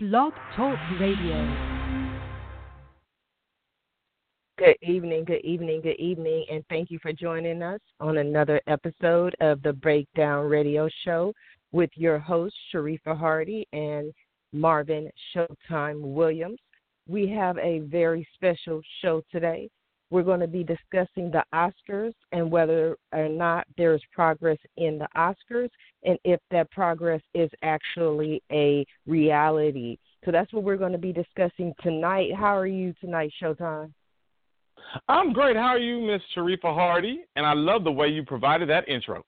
Blog Talk Radio. Good evening, good evening, good evening, and thank you for joining us on another episode of the Breakdown Radio Show with your hosts, Sharifa Hardy and Marvin Showtime Williams. We have a very special show today. We're going to be discussing the Oscars and whether or not there is progress in the Oscars and if that progress is actually a reality. So that's what we're going to be discussing tonight. How are you tonight, Showtime? I'm great. How are you, Miss Sharifa Hardy? And I love the way you provided that intro.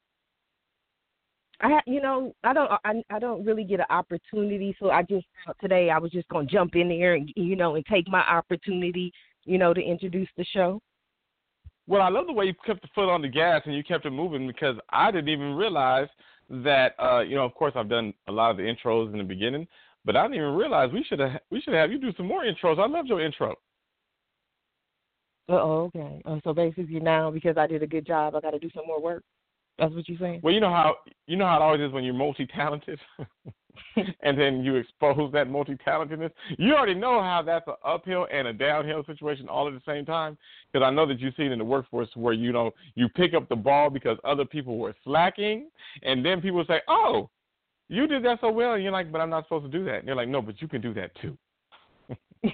I, you know, I don't, I, I don't really get an opportunity, so I just today I was just gonna jump in there and you know and take my opportunity, you know, to introduce the show. Well, I love the way you kept the foot on the gas and you kept it moving because I didn't even realize that, uh, you know, of course I've done a lot of the intros in the beginning, but I didn't even realize we should have we should have you do some more intros. I loved your intro. Oh, okay. Oh, so basically now because I did a good job, I got to do some more work. That's what you're saying. Well, you know how you know how it always is when you're multi-talented, and then you expose that multi-talentedness. You already know how that's an uphill and a downhill situation all at the same time. Because I know that you've seen in the workforce where you know you pick up the ball because other people were slacking, and then people say, "Oh, you did that so well," and you're like, "But I'm not supposed to do that." And you're like, "No, but you can do that too."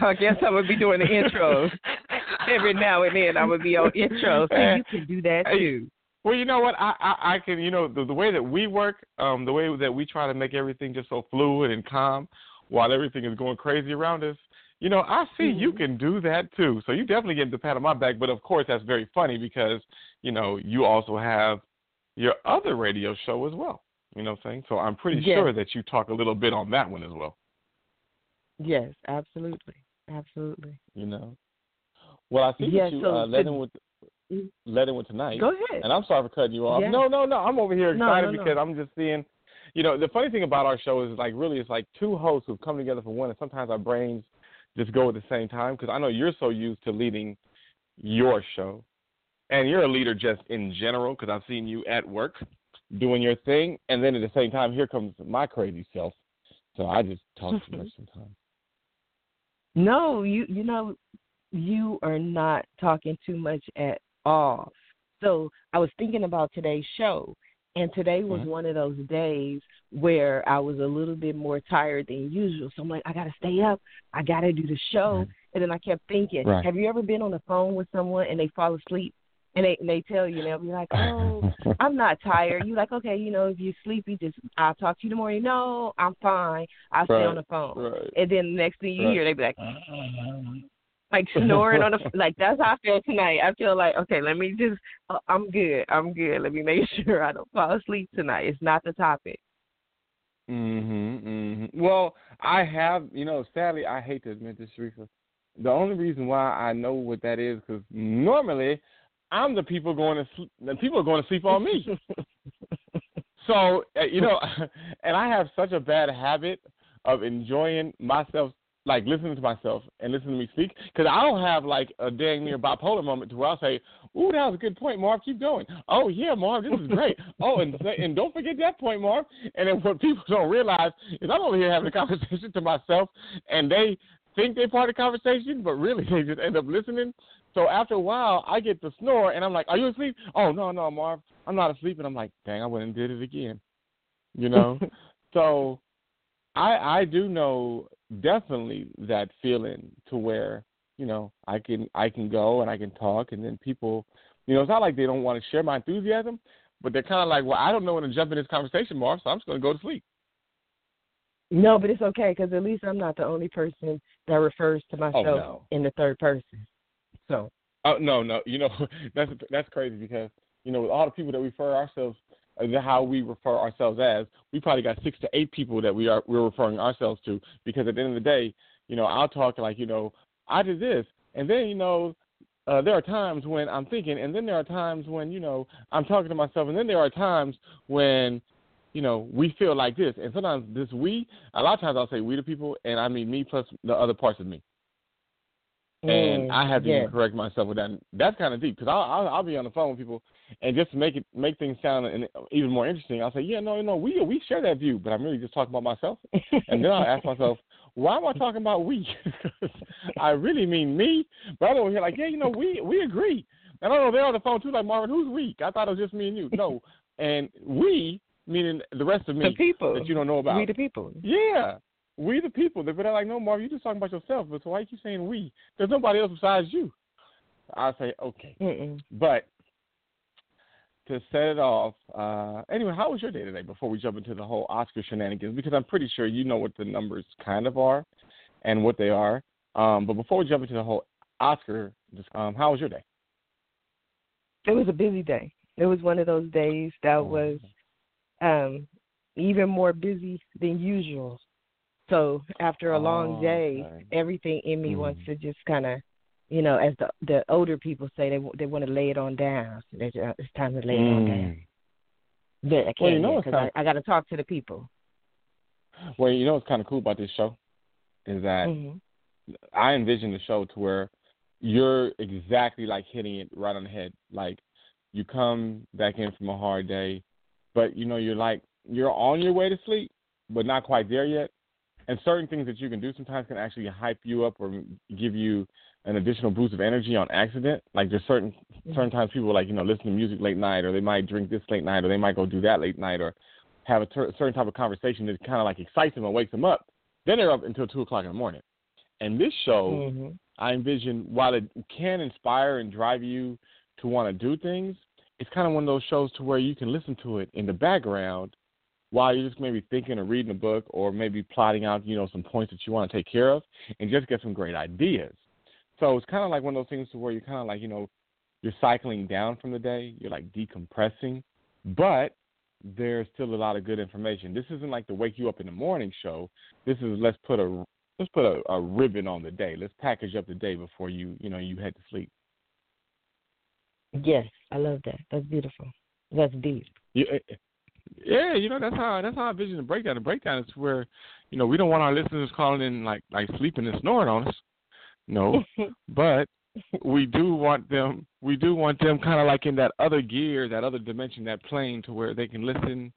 I guess I would be doing the intros every now and then. I would be on intros, so you can do that too. Well, you know what? I I, I can. You know the, the way that we work, um, the way that we try to make everything just so fluid and calm, while everything is going crazy around us. You know, I see mm-hmm. you can do that too. So you definitely get the pat on my back. But of course, that's very funny because you know you also have your other radio show as well. You know what I'm saying? So I'm pretty yes. sure that you talk a little bit on that one as well. Yes, absolutely. Absolutely. You know. Well, I think yeah, that you so uh, led in with led in with tonight. Go ahead. And I'm sorry for cutting you off. Yeah. No, no, no. I'm over here excited no, no, because no. I'm just seeing. You know, the funny thing about our show is like really it's like two hosts who've come together for one, and sometimes our brains just go at the same time. Because I know you're so used to leading your show, and you're a leader just in general. Because I've seen you at work doing your thing, and then at the same time, here comes my crazy self. So I just talk too much sometimes. No, you you know, you are not talking too much at all. So I was thinking about today's show, and today was mm-hmm. one of those days where I was a little bit more tired than usual. So I'm like, I gotta stay up, I gotta do the show. Mm-hmm. And then I kept thinking, right. have you ever been on the phone with someone and they fall asleep? And they and they tell you, and they'll be like, "Oh, I'm not tired." You like, okay, you know, if you're sleepy, just I'll talk to you tomorrow. No, I'm fine. I'll stay on the phone. Right. And then the next thing you right. hear, they be like, like snoring on the like. That's how I feel tonight. I feel like, okay, let me just, uh, I'm good. I'm good. Let me make sure I don't fall asleep tonight. It's not the topic. Mhm. Mhm. Well, I have, you know, sadly, I hate to admit this, Sharifa. The only reason why I know what that is because normally I'm the people going to sleep. The people are going to sleep on me. so uh, you know, and I have such a bad habit of enjoying myself, like listening to myself and listening to me speak, because I don't have like a dang near bipolar moment to where I'll say, "Ooh, that was a good point, Marv. Keep going." Oh yeah, Marv, this is great. oh, and and don't forget that point, Marv. And then what people don't realize is I'm over here having a conversation to myself, and they think they're part of the conversation, but really they just end up listening. So after a while, I get to snore, and I'm like, "Are you asleep?" Oh no, no, Marv, I'm not asleep. And I'm like, "Dang, I went and did it again," you know. so I I do know definitely that feeling to where you know I can I can go and I can talk, and then people, you know, it's not like they don't want to share my enthusiasm, but they're kind of like, "Well, I don't know when to jump in this conversation, Marv, so I'm just going to go to sleep." No, but it's okay because at least I'm not the only person that refers to oh, myself oh, no. in the third person. So. Oh no, no, you know that's that's crazy because you know with all the people that refer ourselves, how we refer ourselves as, we probably got six to eight people that we are we're referring ourselves to because at the end of the day, you know, I'll talk like you know I did this, and then you know uh, there are times when I'm thinking, and then there are times when you know I'm talking to myself, and then there are times when you know we feel like this, and sometimes this we, a lot of times I'll say we to people, and I mean me plus the other parts of me. And Mm, I have to yeah. correct myself with that. That's kind of deep because I'll, I'll I'll be on the phone with people, And just to make it make things sound even more interesting, I'll say, yeah, no, no, we we share that view, but I'm really just talking about myself. and then I'll ask myself, why am I talking about we? I really mean me. But I'm over here like, yeah, you know, we we agree. And I don't know they're on the phone too, like Marvin, who's we? I thought it was just me and you. No, and we meaning the rest of me the people that you don't know about. We the people. Yeah. We the people. But they're like, no, Marvin, you're just talking about yourself. But so why you keep saying we? There's nobody else besides you. I say okay. Mm-mm. But to set it off, uh, anyway, how was your day today? Before we jump into the whole Oscar shenanigans, because I'm pretty sure you know what the numbers kind of are and what they are. Um, but before we jump into the whole Oscar, um, how was your day? It was a busy day. It was one of those days that oh, was um, even more busy than usual. So after a long oh, day, okay. everything in me mm-hmm. wants to just kind of, you know, as the the older people say, they they want to lay it on down. So uh, it's time to lay it mm. on down. But I can't well, you know because. I, I got to talk to the people. Well, you know what's kind of cool about this show is that mm-hmm. I envision the show to where you're exactly like hitting it right on the head. Like you come back in from a hard day, but you know you're like you're on your way to sleep, but not quite there yet. And certain things that you can do sometimes can actually hype you up or give you an additional boost of energy on accident. Like there's certain certain times people like you know listen to music late night, or they might drink this late night, or they might go do that late night, or have a ter- certain type of conversation that kind of like excites them and wakes them up. Then they're up until two o'clock in the morning. And this show, mm-hmm. I envision, while it can inspire and drive you to want to do things, it's kind of one of those shows to where you can listen to it in the background while you're just maybe thinking or reading a book or maybe plotting out, you know, some points that you want to take care of and just get some great ideas. So it's kind of like one of those things to where you're kind of like, you know, you're cycling down from the day, you're like decompressing, but there's still a lot of good information. This isn't like the wake you up in the morning show. This is let's put a let's put a, a ribbon on the day. Let's package up the day before you you know you head to sleep. Yes, I love that. That's beautiful. That's deep. Yeah, eh, eh, yeah, you know that's how that's how I vision the breakdown. The breakdown is where, you know, we don't want our listeners calling in like like sleeping and snoring on us. No, but we do want them. We do want them kind of like in that other gear, that other dimension, that plane, to where they can listen,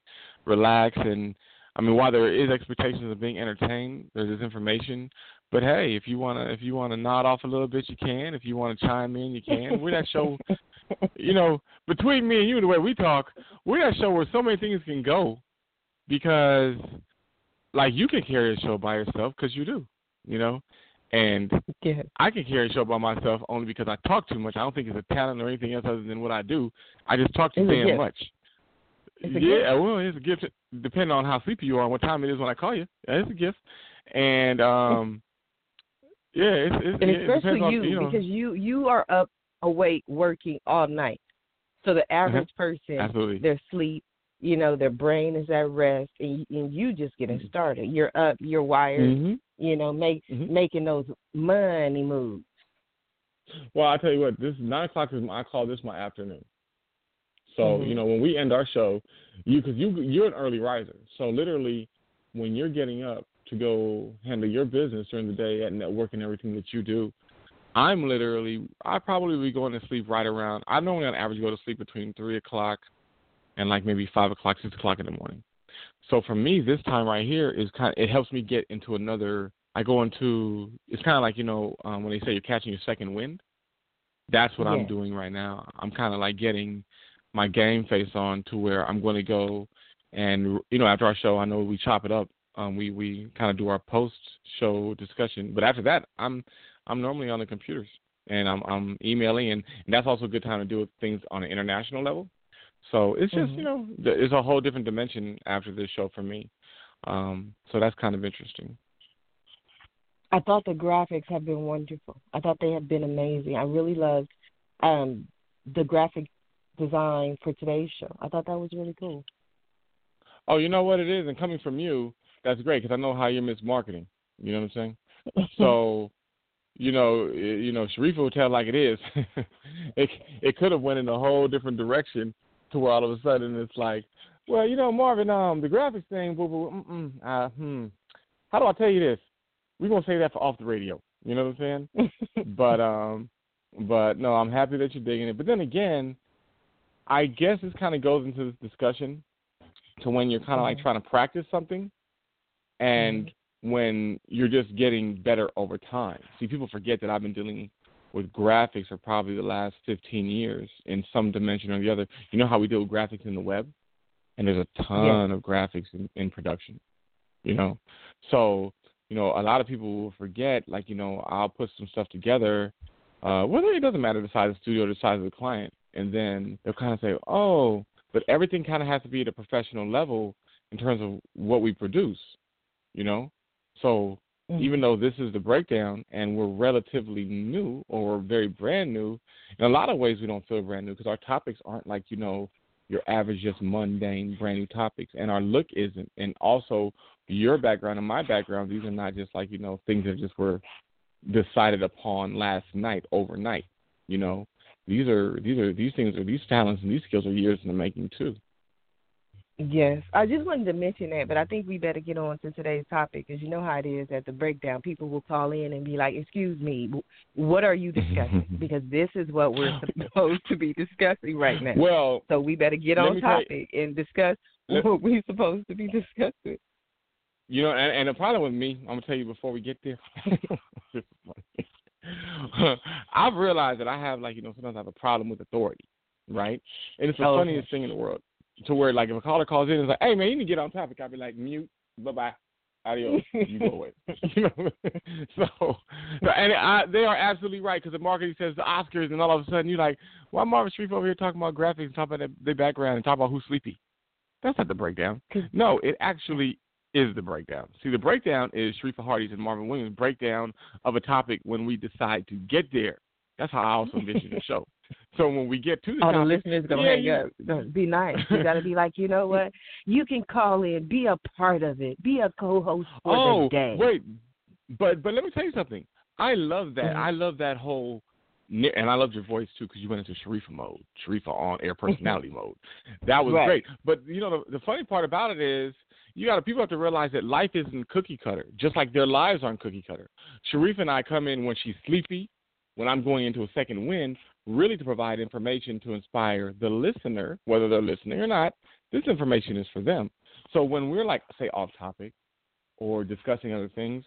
relax, and I mean, while there is expectations of being entertained, there's this information. But hey, if you wanna if you wanna nod off a little bit, you can. If you wanna chime in, you can. We're that show you know, between me and you, the way we talk, we're that show where so many things can go because, like, you can carry a show by yourself because you do, you know, and yeah. I can carry a show by myself only because I talk too much. I don't think it's a talent or anything else other than what I do. I just talk too damn much. Yeah, gift. well, it's a gift depending on how sleepy you are and what time it is when I call you. It's a gift, and um, yeah, it's, it's and especially on, you, you know, because you you are up awake working all night. So the average mm-hmm. person, Absolutely. their sleep, you know, their brain is at rest, and, and you just getting mm-hmm. started. You're up, you're wired, mm-hmm. you know, make mm-hmm. making those money moves. Well, I tell you what, this nine o'clock is I call this my afternoon. So Mhm. you know when we end our show, you because you you're an early riser, so literally when you're getting up to go handle your business during the day at network and everything that you do, I'm literally I probably be going to sleep right around. I normally on average go to sleep between three o'clock and like maybe five o'clock, six o'clock in the morning. So for me, this time right here is kind. Of, it helps me get into another. I go into. It's kind of like you know um, when they say you're catching your second wind. That's what Yeah. I'm doing right now. I'm kind of like getting my game face on to where I'm going to go and you know after our show, I know we chop it up. Um, we we kind of do our post show discussion, but after that, I'm I'm normally on the computers and I'm I'm emailing, and, and that's also a good time to do things on an international level. So it's just Mhm. you know it's a whole different dimension after this show for me. Um, so that's kind of interesting. I thought the graphics have been wonderful. I thought they have been amazing. I really loved um, the graphic design for today's show. I thought that was really cool. Oh, you know what it is, and coming from you, that's great because I know how you're mismarketing. You know what I'm saying? So, you know, you know, Sharifa will tell like it is. it it could have went in a whole different direction to where all of a sudden it's like, well, you know, Marvin, um, the graphics thing, boo, boo, mm, uh, hmm. How do I tell you this? We're gonna say that for off the radio. You know what I'm saying? but um, but no, I'm happy that you're digging it. But then again, I guess this kind of goes into this discussion to when you're kind of like Mhm. trying to practice something, and when you're just getting better over time. See, people forget that I've been dealing with graphics for probably the last 15 years in some dimension or the other. You know how we deal with graphics in the web, and there's a ton of graphics in, in production. You know, so you know a lot of people will forget. Like you know, I'll put some stuff together. Uh, whether it doesn't matter the size of the studio or the size of the client, and then they'll kind of say, "Oh, but everything kind of has to be at a professional level in terms of what we produce." You know, so Mhm. even though this is the breakdown and we're relatively new or very brand new, in a lot of ways we don't feel brand new because our topics aren't like, you know, your average, just mundane, brand new topics. And our look isn't. And also, your background and my background, these are not just like, you know, things that just were decided upon last night, overnight. You know, these are, these are, these things are, these talents and these skills are years in the making too. Yes, I just wanted to mention that, but I think we better get on to today's topic because you know how it is at the breakdown. People will call in and be like, "Excuse me, what are you discussing?" because this is what we're supposed to be discussing right now. Well, so we better get on tell you- topic and discuss Let- what we're supposed to be discussing. You know, and, and the problem with me, I'm gonna tell you before we get there. this is funny. I've realized that I have like you know sometimes I have a problem with authority, right? And it's the Oh, okay. funniest thing in the world. To where like if a caller calls in and is like, "Hey man, you need to get on topic," I'll be like, "Mute, bye bye, adios, you go away." you know, so and I, they are absolutely right because the marketing says the Oscars, and all of a sudden you're like, "Why Marvin Streep over here talking about graphics and talking about their background and talking about who's sleepy?" That's not the breakdown. No, it actually is the breakdown. See, the breakdown is Sharifa Hardy's and Marvin Williams' breakdown of a topic when we decide to get there. That's how I also envision the show. So when we get to the All the listeners gonna yeah, hang you- up. Be nice. You gotta be like, you know what? You can call in, be a part of it, be a co-host for oh, the day. wait, but but let me tell you something. I love that. Mhm. I love that whole, and I loved your voice too because you went into Sharifa mode, Sharifa on air personality mode. That was Right. great. But you know the, the funny part about it is you got to people have to realize that life isn't cookie cutter, just like their lives aren't cookie cutter. Sharifa and I come in when she's sleepy, when I'm going into a second wind, really to provide information to inspire the listener, whether they're listening or not. This information is for them. So when we're like, say, off topic or discussing other things,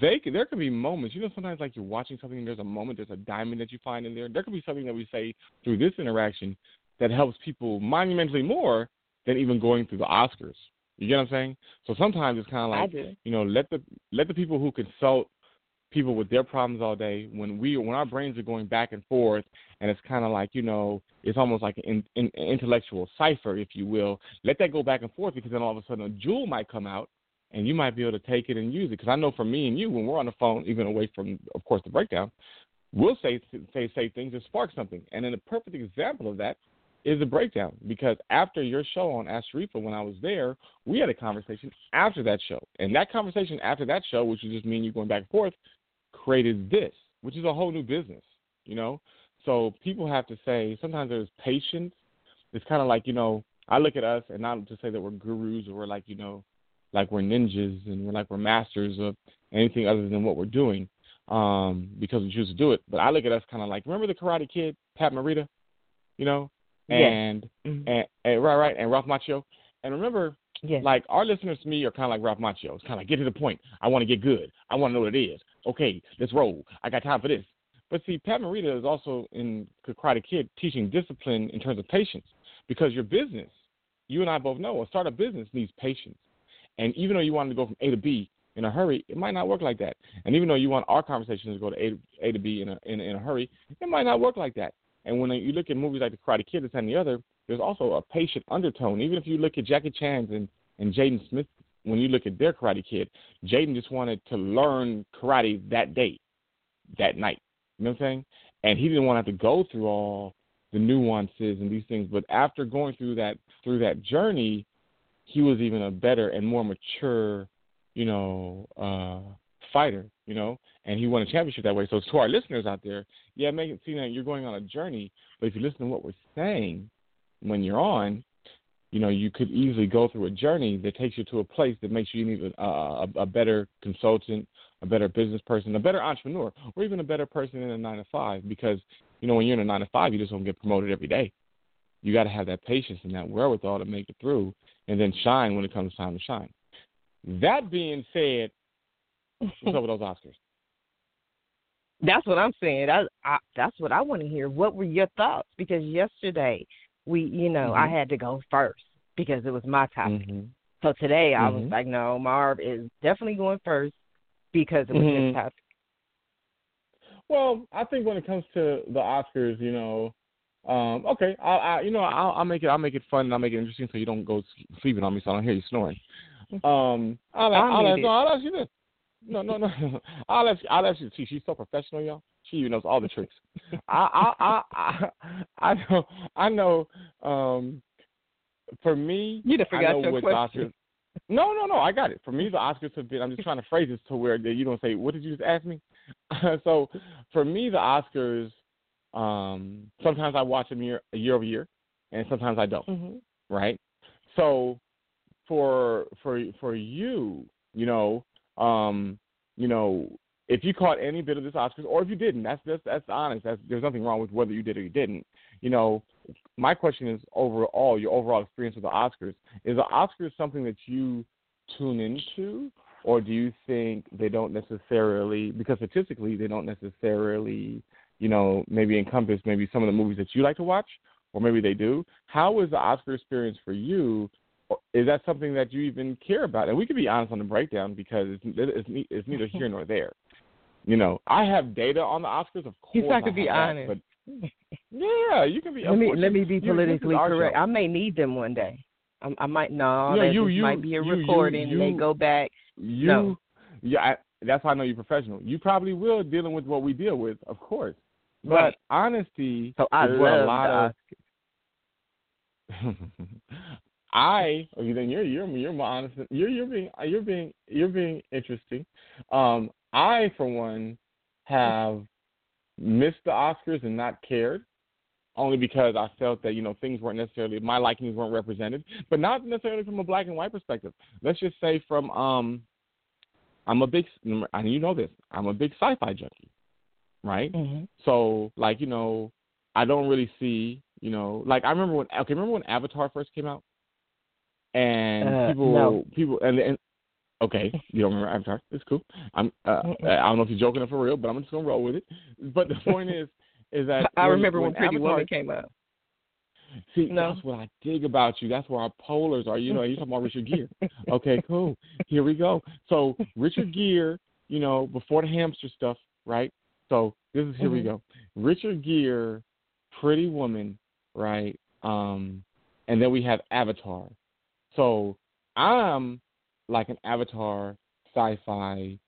they could, there could be moments. You know, sometimes like you're watching something and there's a moment, there's a diamond that you find in there. There could be something that we say through this interaction that helps people monumentally more than even going through the Oscars. You get what I'm saying? So sometimes it's kind of like you know, let the let the people who consult people with their problems all day when we when our brains are going back and forth and it's kind of like you know it's almost like an, an intellectual cipher if you will let that go back and forth because then all of a sudden a jewel might come out and you might be able to take it and use it because i know for me and you when we're on the phone even away from of course the breakdown we'll say say say things that spark something and then a perfect example of that is a breakdown because after your show on Ask when I was there, we had a conversation after that show. And that conversation after that show, which was just me and you going back and forth, created this, which is a whole new business, you know? So people have to say sometimes there's patience. It's kind of like, you know, I look at us and not to say that we're gurus or we're like, you know, like we're ninjas and we're like we're masters of anything other than what we're doing um, because we choose to do it. But I look at us kind of like, remember the Karate Kid, Pat Morita? You know? Yes. And, Mhm. and, and right, right, and Ralph Macchio. And remember, Yes. like our listeners to me are kind of like Ralph Macchio. It's kind of like get to the point. I want to get good. I want to know what it is. Okay, let's roll. I got time for this. But see, Pat Morita is also in Karate Kid teaching discipline in terms of patience because your business, you and I both know, a startup business needs patience. And even though you wanted to go from A to B in a hurry, it might not work like that. And even though you want our conversation to go to A to, a, to B in a, in, in a hurry, it might not work like that. And when you look at movies like The Karate Kid, this and the other, there's also a patient undertone. Even if you look at Jackie Chan's and, and Jaden Smith, when you look at their Karate Kid, Jaden just wanted to learn karate that day, that night. You know what I'm saying? And he didn't want to have to go through all the nuances and these things. But after going through that through that journey, he was even a better and more mature, you know, uh, fighter. You know, and he won a championship that way. So to our listeners out there, yeah, make it seem that you're going on a journey, but if you listen to what we're saying when you're on, you know, you could easily go through a journey that takes you to a place that makes you even a, a, a better consultant, a better business person, a better entrepreneur, or even a better person in a nine to five. Because you know, when you're in a nine to five, you just don't get promoted every day. you got to have that patience and that wherewithal to make it through, and then shine when it comes time to shine. That being said, what's up with those Oscars? That's what I'm saying. I, I, that's what I want to hear. What were your thoughts? Because yesterday we, you know, mm-hmm. I had to go first because it was my topic. Mm-hmm. So today I was Mhm. like, no, Marv is definitely going first because it was his topic. Well, I think when it comes to the Oscars, you know, um, okay, I, I you know, I'll, I'll make it, I'll make it fun and I'll make it interesting so you don't go sleeping on me, so I don't hear you snoring. Um, I'll, I'll, need ask, no, I'll ask you this. No, no, no. I'll ask, I'll ask you. See, she's so professional, y'all. Even knows all the tricks. I, I, I, I, I know, I know. Um, for me, You I know your what question. Oscars. No, no, no. I got it. For me, the Oscars have been. I'm just trying to phrase this to where that you don't say, "What did you just ask me?" so, for me, the Oscars. Um, sometimes I watch them year year over year, and sometimes I don't. hmm Right. So, for for for you, you know, um, you know, if you caught any bit of this Oscars, or if you didn't, that's that's that's honest. That's, there's nothing wrong with whether you did or you didn't. You know, my question is overall, your overall experience with the Oscars. Is the Oscars something that you tune into, or do you think they don't necessarily, because statistically they don't necessarily, you know, maybe encompass maybe some of the movies that you like to watch, or maybe they do. How is the Oscar experience for you? Is that something that you even care about? And we could be honest on the breakdown because it's it's, it's neither here nor there. You know, I have data on the Oscars, of course. You I could I be have that, honest. but yeah, you can be. Let me let me be you- politically correct. show. I may need them one day. I, I might no. Yeah, you- you- might be a you- you- recording. and they go back. You, No. yeah, I, that's how I know you're professional. You probably will dealing with what we deal with, of course. But Right. honesty So I is where a lot of. I okay, then you're you're you're more honest. You're you're being you're being you're being interesting. Um, I for one have missed the Oscars and not cared, only because I felt that you know things weren't necessarily my likings weren't represented, but not necessarily from a black and white perspective. Let's just say from um, I'm a big and you know this. I'm a big sci-fi junkie, right? Mhm. So like you know, I don't really see you know like I remember when okay remember when Avatar first came out, and Uh, people no. people and and okay you don't remember Avatar it's cool I'm uh, I don't know if you're joking or for real but I'm just gonna roll with it. But the point is is that I when- remember when, Pretty Avatar, Woman came out. See, No. that's what I dig about you. That's where our polars are. You know, you're talking about Richard Gere. Okay, cool. Here we go. So Richard Gere, you know, before the hamster stuff, right? So this is here we Mhm. go. Richard Gere, Pretty Woman, right? Um, and then we have Avatar. So I'm like an Avatar sci-fi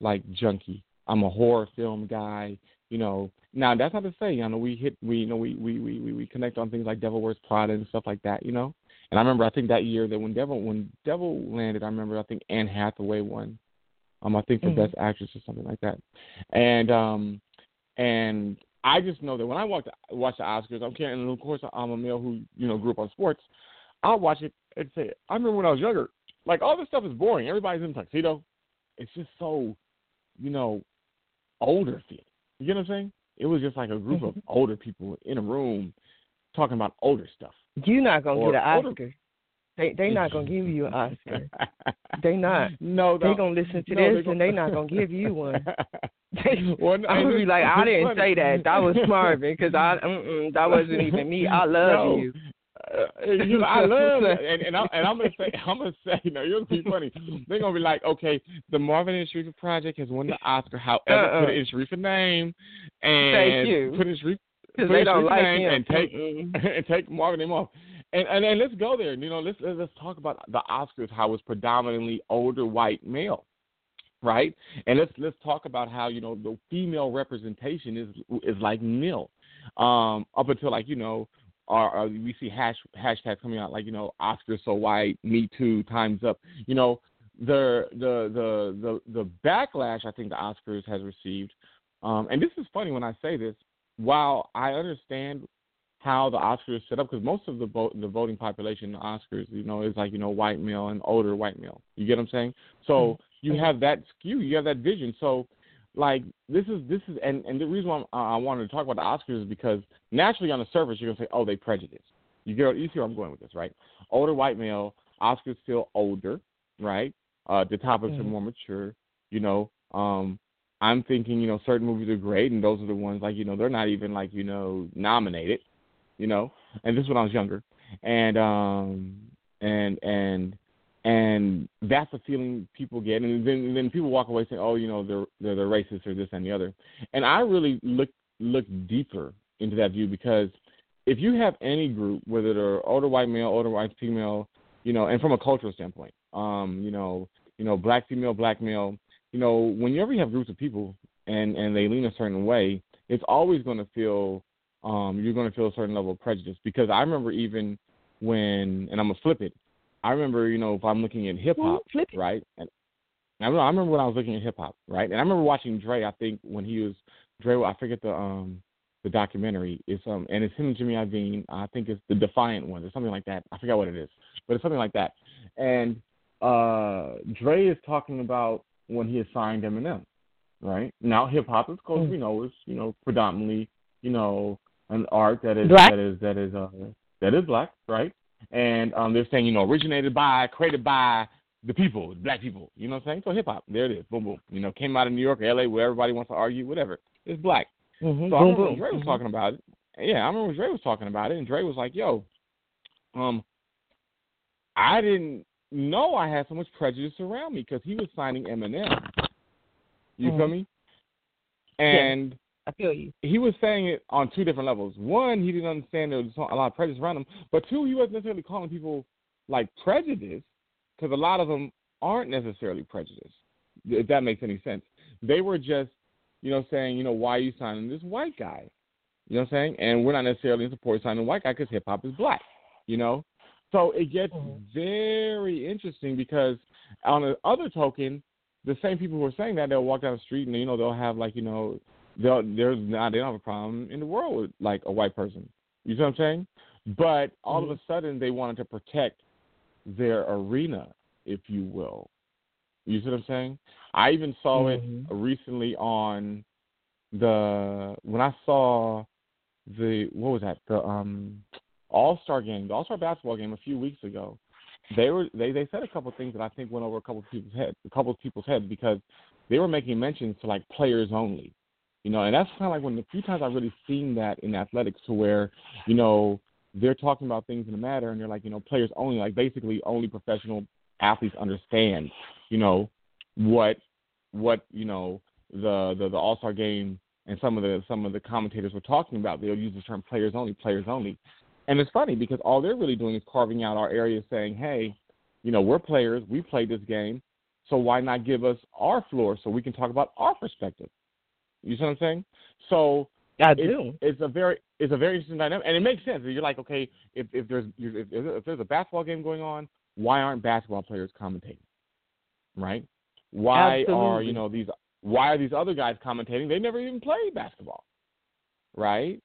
like junkie. I'm a horror film guy. You know, now that's not to say, you know, we hit, we, you know, we, we, we, we, connect on things like Devil Wears Prada and stuff like that, you know. And I remember, I think that year that when Devil, when Devil landed, I remember, I think Anne Hathaway won. Um, I think for Mhm. best actress or something like that. And um, and I just know that when I watch watch the Oscars, I'm and of course, I'm a male who you know grew up on sports. I'll watch it and say, I remember when I was younger, like all this stuff is boring. Everybody's in tuxedo. It's just so, you know, older feeling. You get what I'm saying? It was just like a group of older people in a room talking about older stuff. You're not gonna Or get an older- Oscar. They they not gonna give you an Oscar. They not. No, They no. gonna listen to No, this they and they not gonna give you one. Well, no, I'm gonna be like, I didn't funny. say that. That was Marvin because I mm-mm, that wasn't even me. I love No. you. Uh, you know, I love it, and and, I, and I'm gonna say, I'm gonna say, you know, you're gonna be funny. They're gonna be like, okay, the Marvin and Sharifa project has won the Oscar. However, Uh-uh. put it in Sharifa name, and Thank you. put it in Sharifa, put they Sharifa like name him. and take and take Marvin name off. And and then let's go there. You know, let's let's let's talk about the Oscars. How it's predominantly older white male, right? And let's let's talk about how you know the female representation is is like nil, um, up until like you know. Our, our, we see hash, hashtags coming out like you know Oscars so white, Me Too, Times Up. You know the the the the the backlash I think the Oscars has received, um, and this is funny when I say this. While I understand how the Oscars set up because most of the vote, the voting population in the Oscars, you know, is like you know white male and older white male. You get what I'm saying? So you have that skew, you have that vision. So like this is this is and and the reason why I'm, I wanted to talk about the Oscars is because naturally on the surface you're gonna say, oh, they prejudice. You get you see where I'm going with this, right? Older white male, Oscars feel older, right? Uh, the topics Mhm. are more mature. You know, um, I'm thinking, you know, certain movies are great, and those are the ones like, you know, they're not even like, you know, nominated. You know, and this is when I was younger, and um, and and and that's the feeling people get, and then then people walk away saying, oh, you know, they're they're, they're racist or this and the other, and I really look look deeper into that view because if you have any group, whether they're older white male, older white female, you know, and from a cultural standpoint, um, you know, you know, black female, black male, you know, whenever you have groups of people and and they lean a certain way, it's always going to feel um, you're going to feel a certain level of prejudice. Because I remember even when, and I'm gonna flip it. I remember, you know, if I'm looking at hip hop, right? And I remember, I remember when I was looking at hip hop, right? And I remember watching Dre. I think when he was Dre, I forget the um the documentary. It's um and it's him and Jimmy Iovine. I think it's the Defiant one or something like that. I forgot what it is, but it's something like that. And uh Dre is talking about when he assigned Eminem, right? Now hip hop, of course, Mm. we know is you know predominantly you know an art that is Black. that is that is uh that is black, right? And um they're saying you know originated by, created by the people, black people. You know what I'm saying? So hip hop, there it is, boom boom. You know, came out of New York, or L.A., where everybody wants to argue, whatever. It's black. Mhm. So I remember when. Dre was Mhm. talking about it. Yeah, I remember when Dre was talking about it, and Dre was like, "Yo, um, I didn't know I had so much prejudice around me because he was signing Eminem. You feel Mhm. me? And I feel you. he was saying it on two different levels. One, he didn't understand there was a lot of prejudice around him, but two, he wasn't necessarily calling people like prejudice because a lot of them aren't necessarily prejudiced. If that makes any sense, they were just, you know, saying, you know, why are you signing this white guy? You know what I'm saying? And we're not necessarily in support of signing a white guy because hip hop is black. You know, so it gets Mhm. very interesting because on the other token, the same people who are saying that they'll walk down the street and you know they'll have like you know there's not they don't have a problem in the world with like a white person. You see what I'm saying? But all of a sudden they wanted to protect their arena, if you will. You see what I'm saying? I even saw Mhm. it recently on the when I saw the what was that the um All Star game, the All Star basketball game a few weeks ago. They were they they said a couple of things that I think went over a couple of people's heads, a couple of people's heads because they were making mentions to like players only, you know, and that's kind of like when the few times I've really seen that in athletics to where, you know, they're talking about things in a matter and they're like, you know, players only, like basically only professional athletes understand, you know, what what you know the the, the All Star game and some of the some of the commentators were talking about. They'll use the term players only, players only, and it's funny because all they're really doing is carving out our area, saying, hey, you know, we're players, we play this game, so why not give us our floor so we can talk about our perspective? You see what I'm saying? So I it's, do. it's a very it's a very interesting dynamic, and it makes sense. You're like, okay, if if there's if, if there's a basketball game going on, why aren't basketball players commentating? Right? Why are you know these why are these other guys commentating? They never even played basketball, right?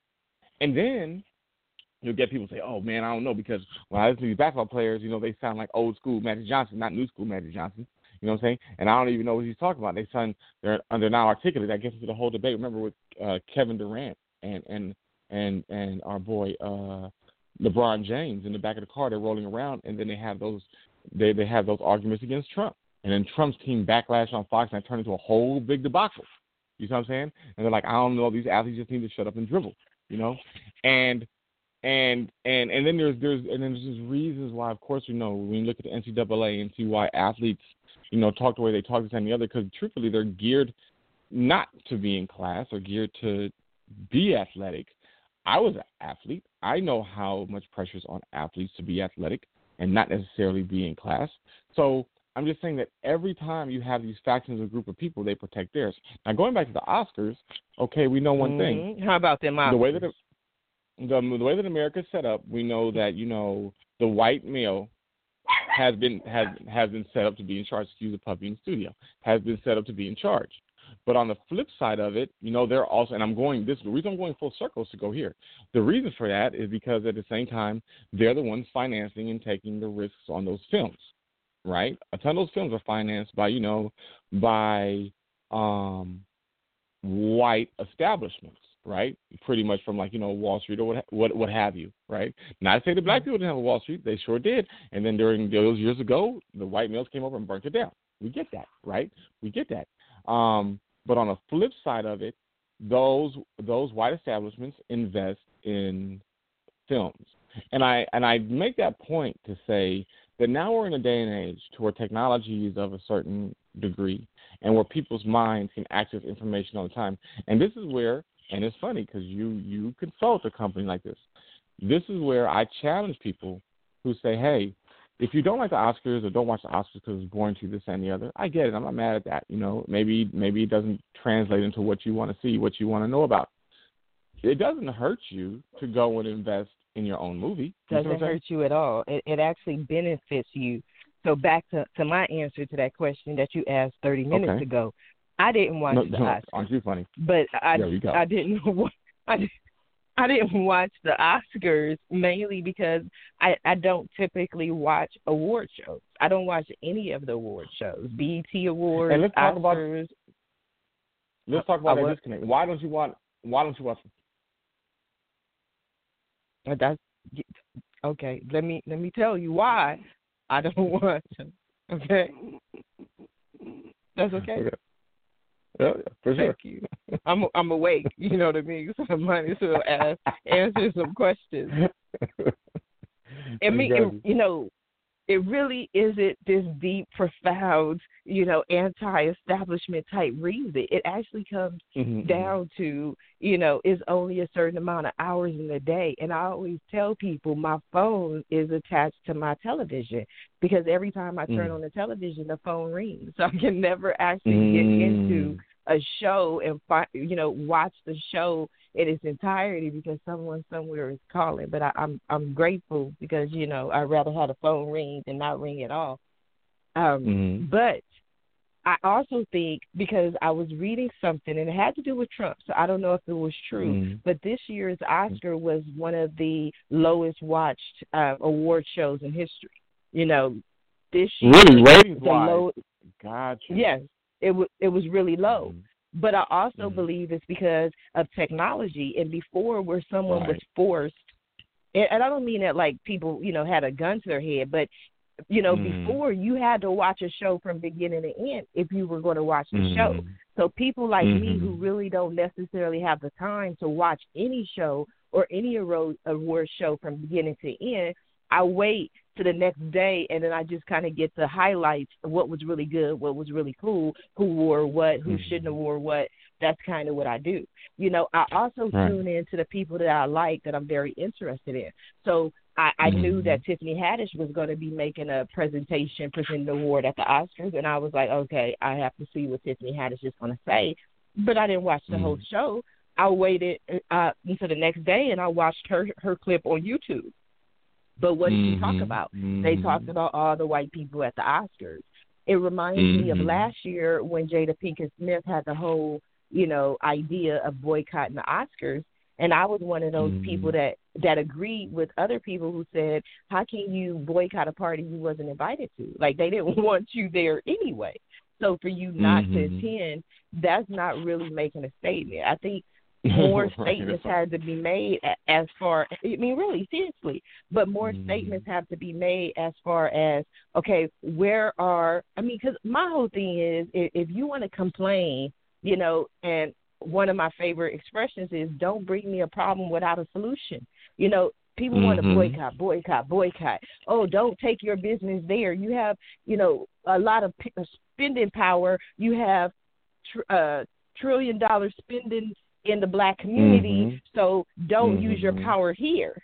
And then you'll get people say, "Oh man, I don't know," because when I listen to these basketball players, you know, they sound like old school Magic Johnson, not new school Magic Johnson. You know what I'm saying? And I don't even know what he's talking about. They sound they're they're not articulate. That gets into the whole debate. Remember with uh, Kevin Durant and and and and our boy uh, LeBron James in the back of the car. They're rolling around, and then they have those they they have those arguments against Trump. And then Trump's team backlash on Fox, and it turned into a whole big debacle. You see what I'm saying? And they're like, I don't know, these athletes just need to shut up and dribble, you know? And and and and then there's there's and then there's just reasons why, of course, you know, when you look at the NCAA and see why athletes, you know, talk the way they talk to the other, because truthfully, they're geared not to be in class or geared to be athletic. I was an athlete. I know how much pressure is on athletes to be athletic and not necessarily be in class. So I'm just saying that every time you have these factions of group of people, they protect theirs. Now going back to the Oscars, okay, we know one thing. Mhm. How about them The way that Oscars? it, the the way that America's set up, we know that you know the white male has been has has been set up to be in charge. Excuse the puppy in the studio has been set up to be in charge. But on the flip side of it, you know, they're also, and I'm going this. The reason I'm going full circle is to go here. The reason for that is because at the same time, they're the ones financing and taking the risks on those films, right? A ton of those films are financed by, you know, by um, white establishments. Right? Pretty much from like you know Wall Street or what what what have you, right? Not to say the black people didn't have a Wall Street, they sure did. And then during those years ago, the white males came over and burnt it down. We get that, right? We get that. Um, but on the flip side of it, those those white establishments invest in films, and I and I make that point to say that now we're in a day and age to where technology is of a certain degree and where people's minds can access information all the time. And this is where, and it's funny because you you consult a company like this. This is where I challenge people who say, "Hey, if you don't like the Oscars or don't watch the Oscars because it's boring to you, this and the other, I get it. I'm not mad at that. You know, maybe maybe it doesn't translate into what you want to see, what you want to know about. It doesn't hurt you to go and invest in your own movie. Doesn't hurt you at all. It, it actually benefits you so back to, to my answer to that question that you asked 30 minutes okay. ago. I didn't watch no, the no, Oscars. Aren't you funny? But I yeah, I didn't I I didn't watch the Oscars mainly because I I don't typically watch award shows. I don't watch any of the award shows. BET Awards, and let's talk Oscars. About, let's talk about that disconnect. Why don't you want why don't you watch them? That's okay. Let me let me tell you why. I don't want to. Okay. That's okay. okay. Yeah, for sure. Thank you. I'm I'm awake. You know what I mean. So I might as well ask, answer some questions. I mean, you know, it really isn't this deep, profound, you know, anti-establishment type reason. It actually comes mm-hmm, mm-hmm. down to, you know, it's only a certain amount of hours in the day. And I always tell people my phone is attached to my television because every time I turn mm. on the television, the phone rings. So I can never actually mm. get into a show and fi- you know watch the show in its entirety because someone somewhere is calling. But I, I'm I'm grateful because you know I'd rather have the phone ring than not ring at all. Um, mm-hmm. But I also think because I was reading something and it had to do with Trump, so I don't know if it was true. Mm-hmm. But this year's Oscar was one of the lowest watched uh, award shows in history. You know, this year really ratings the low, gotcha. Yes, it was it was really low. Mm-hmm. But I also mm-hmm. believe it's because of technology. And before, where someone right. was forced, and, I don't mean that like people, you know, had a gun to their head, but you know, mm-hmm. before you had to watch a show from beginning to end if you were going to watch the mm-hmm. show. So people like me who Mm-hmm. really don't necessarily have the time to watch any show or any award show from beginning to end, I wait to the next day and then I just kind of get the highlights of what was really good, what was really cool, who wore what, who mm-hmm. shouldn't have wore what. That's kind of what I do. You know, I also right. tune in to the people that I like that I'm very interested in. So I, I mm-hmm. knew that Tiffany Haddish was going to be making a presentation, presenting the award at the Oscars, and I was like, okay, I have to see what Tiffany Haddish is going to say. But I didn't watch the mm-hmm. whole show. I waited uh, until the next day, and I watched her her clip on YouTube. But what did mm-hmm. she talk about? Mm-hmm. They talked about all the white people at the Oscars. It reminds me of Mm-hmm. last year when Jada Pinkett Smith had the whole, you know, idea of boycotting the Oscars. And I was one of those Mm-hmm. people that that agreed with other people who said, "How can you boycott a party you wasn't invited to? Like they didn't want you there anyway. So for you not to attend, that's not really making a statement. I think more statements had to be made as far I mean really seriously, but more Mhm. statements have to be made as far as okay, where are I mean cuz my whole thing is if, if you want to complain, you know, and one of my favorite expressions is don't bring me a problem without a solution. You know, people want to boycott, boycott, boycott. Oh, don't take your business there. You have, you know, a lot of p- spending power. You have tr- uh, trillion dollar spending in the black community. Mhm. So don't use your Mhm. power here.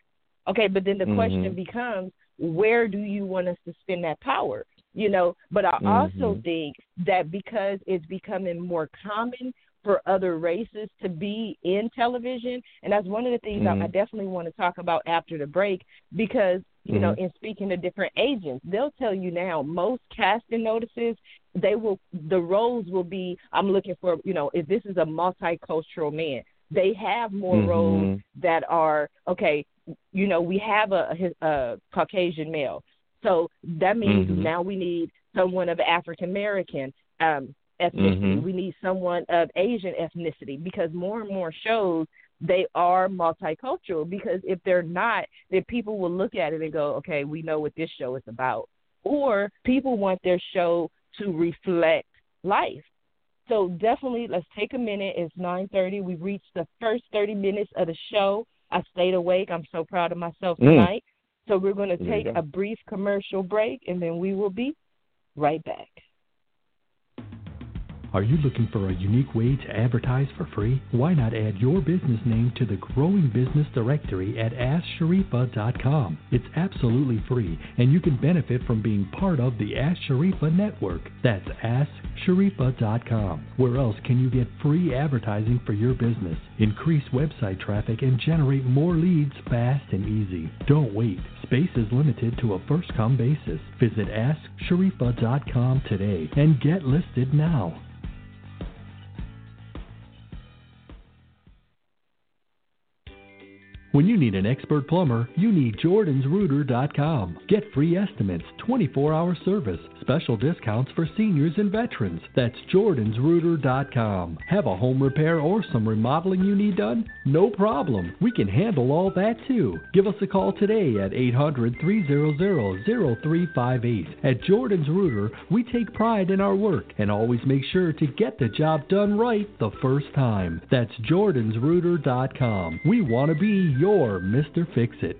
Okay, but then the question Mhm. becomes, where do you want us to spend that power? You know, but I also Mhm. think that because it's becoming more common for other races to be in television, and that's one of the things I, I Mhm. definitely want to talk about after the break because you know, in speaking to different agents, they'll tell you now most casting notices they will the roles will be I'm looking for you know if this is a multicultural man, they have more Mhm. roles that are okay. You know, we have a, a, a Caucasian male, so that means Mhm. now we need someone of African American um, ethnicity. Mhm. We need someone of Asian ethnicity because more and more shows they are multicultural because if they're not, then people will look at it and go, okay, we know what this show is about. Or people want their show to reflect life. So definitely, let's take a minute. It's 9:30. We've reached the first 30 minutes of the show. I stayed awake. I'm so proud of myself Mm. tonight. So we're going to take go. a brief commercial break, and then we will be right back. Are you looking for a unique way to advertise for free? Why not add your business name to the growing business directory at AskSharifa.com? It's absolutely free, and you can benefit from being part of the Ask Sharifa network. That's AskSharifa.com. Where else can you get free advertising for your business? Increase website traffic and generate more leads fast and easy. Don't wait. Space is limited to a first come basis. Visit AskSharifa.com today and get listed now. When you need an expert plumber, you need JordansRooter.com. Get free estimates, 24 hour service, special discounts for seniors and veterans. That's JordansRooter.com. Have a home repair or some remodeling you need done? No problem. We can handle all that too. Give us a call today at 800 300 0358. At Jordan's Rooter, we take pride in our work and always make sure to get the job done right the first time. That's JordansRooter.com. We want to be your Mr. Fix It.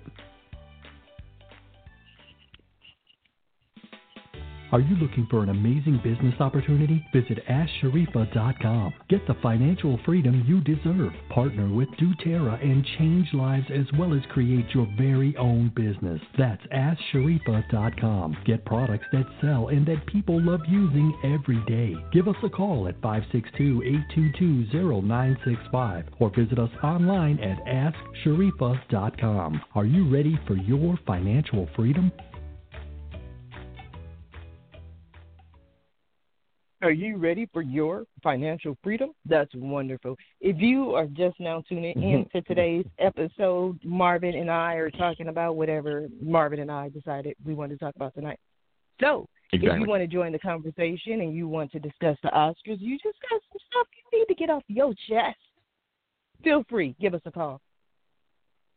Are you looking for an amazing business opportunity? Visit AskSharifa.com. Get the financial freedom you deserve. Partner with doTERRA and change lives as well as create your very own business. That's AskSharifa.com. Get products that sell and that people love using every day. Give us a call at 562-822-0965 or visit us online at AskSharifa.com. Are you ready for your financial freedom? Are you ready for your financial freedom? That's wonderful. If you are just now tuning in mm-hmm. to today's episode, Marvin and I are talking about whatever Marvin and I decided we wanted to talk about tonight. So, if you want to join the conversation and you want to discuss the Oscars, you just got some stuff you need to get off your chest. Feel free, give us a call.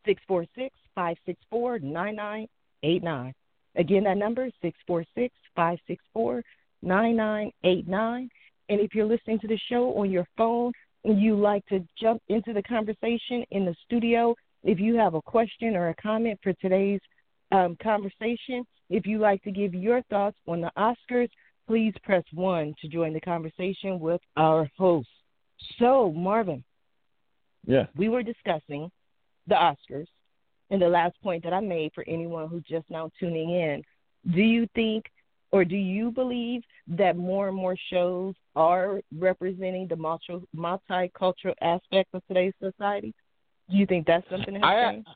646 564 9989. Again, that number is 646 564 9989. And if you're listening to the show on your phone and you like to jump into the conversation in the studio, if you have a question or a comment for today's um, conversation, if you like to give your thoughts on the Oscars, please press 1 to join the conversation with our host. So, Marvin, Yeah. we were discussing the Oscars, and the last point that I made for anyone who's just now tuning in do you think or do you believe that more and more shows are representing the multi- multicultural aspect of today's society? Do you think that's something that has I changed?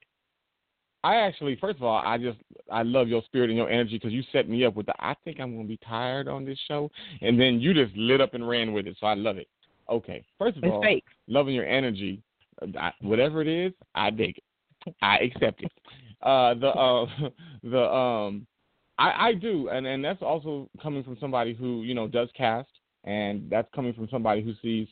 I actually, first of all, I just I love your spirit and your energy because you set me up with the I think I'm gonna be tired on this show, and then you just lit up and ran with it, so I love it. Okay, first of It's all, fake. loving your energy, I, whatever it is, I dig it. I accept it. Uh, the uh, the um, I, I do, and and that's also coming from somebody who you know does cast, and that's coming from somebody who sees,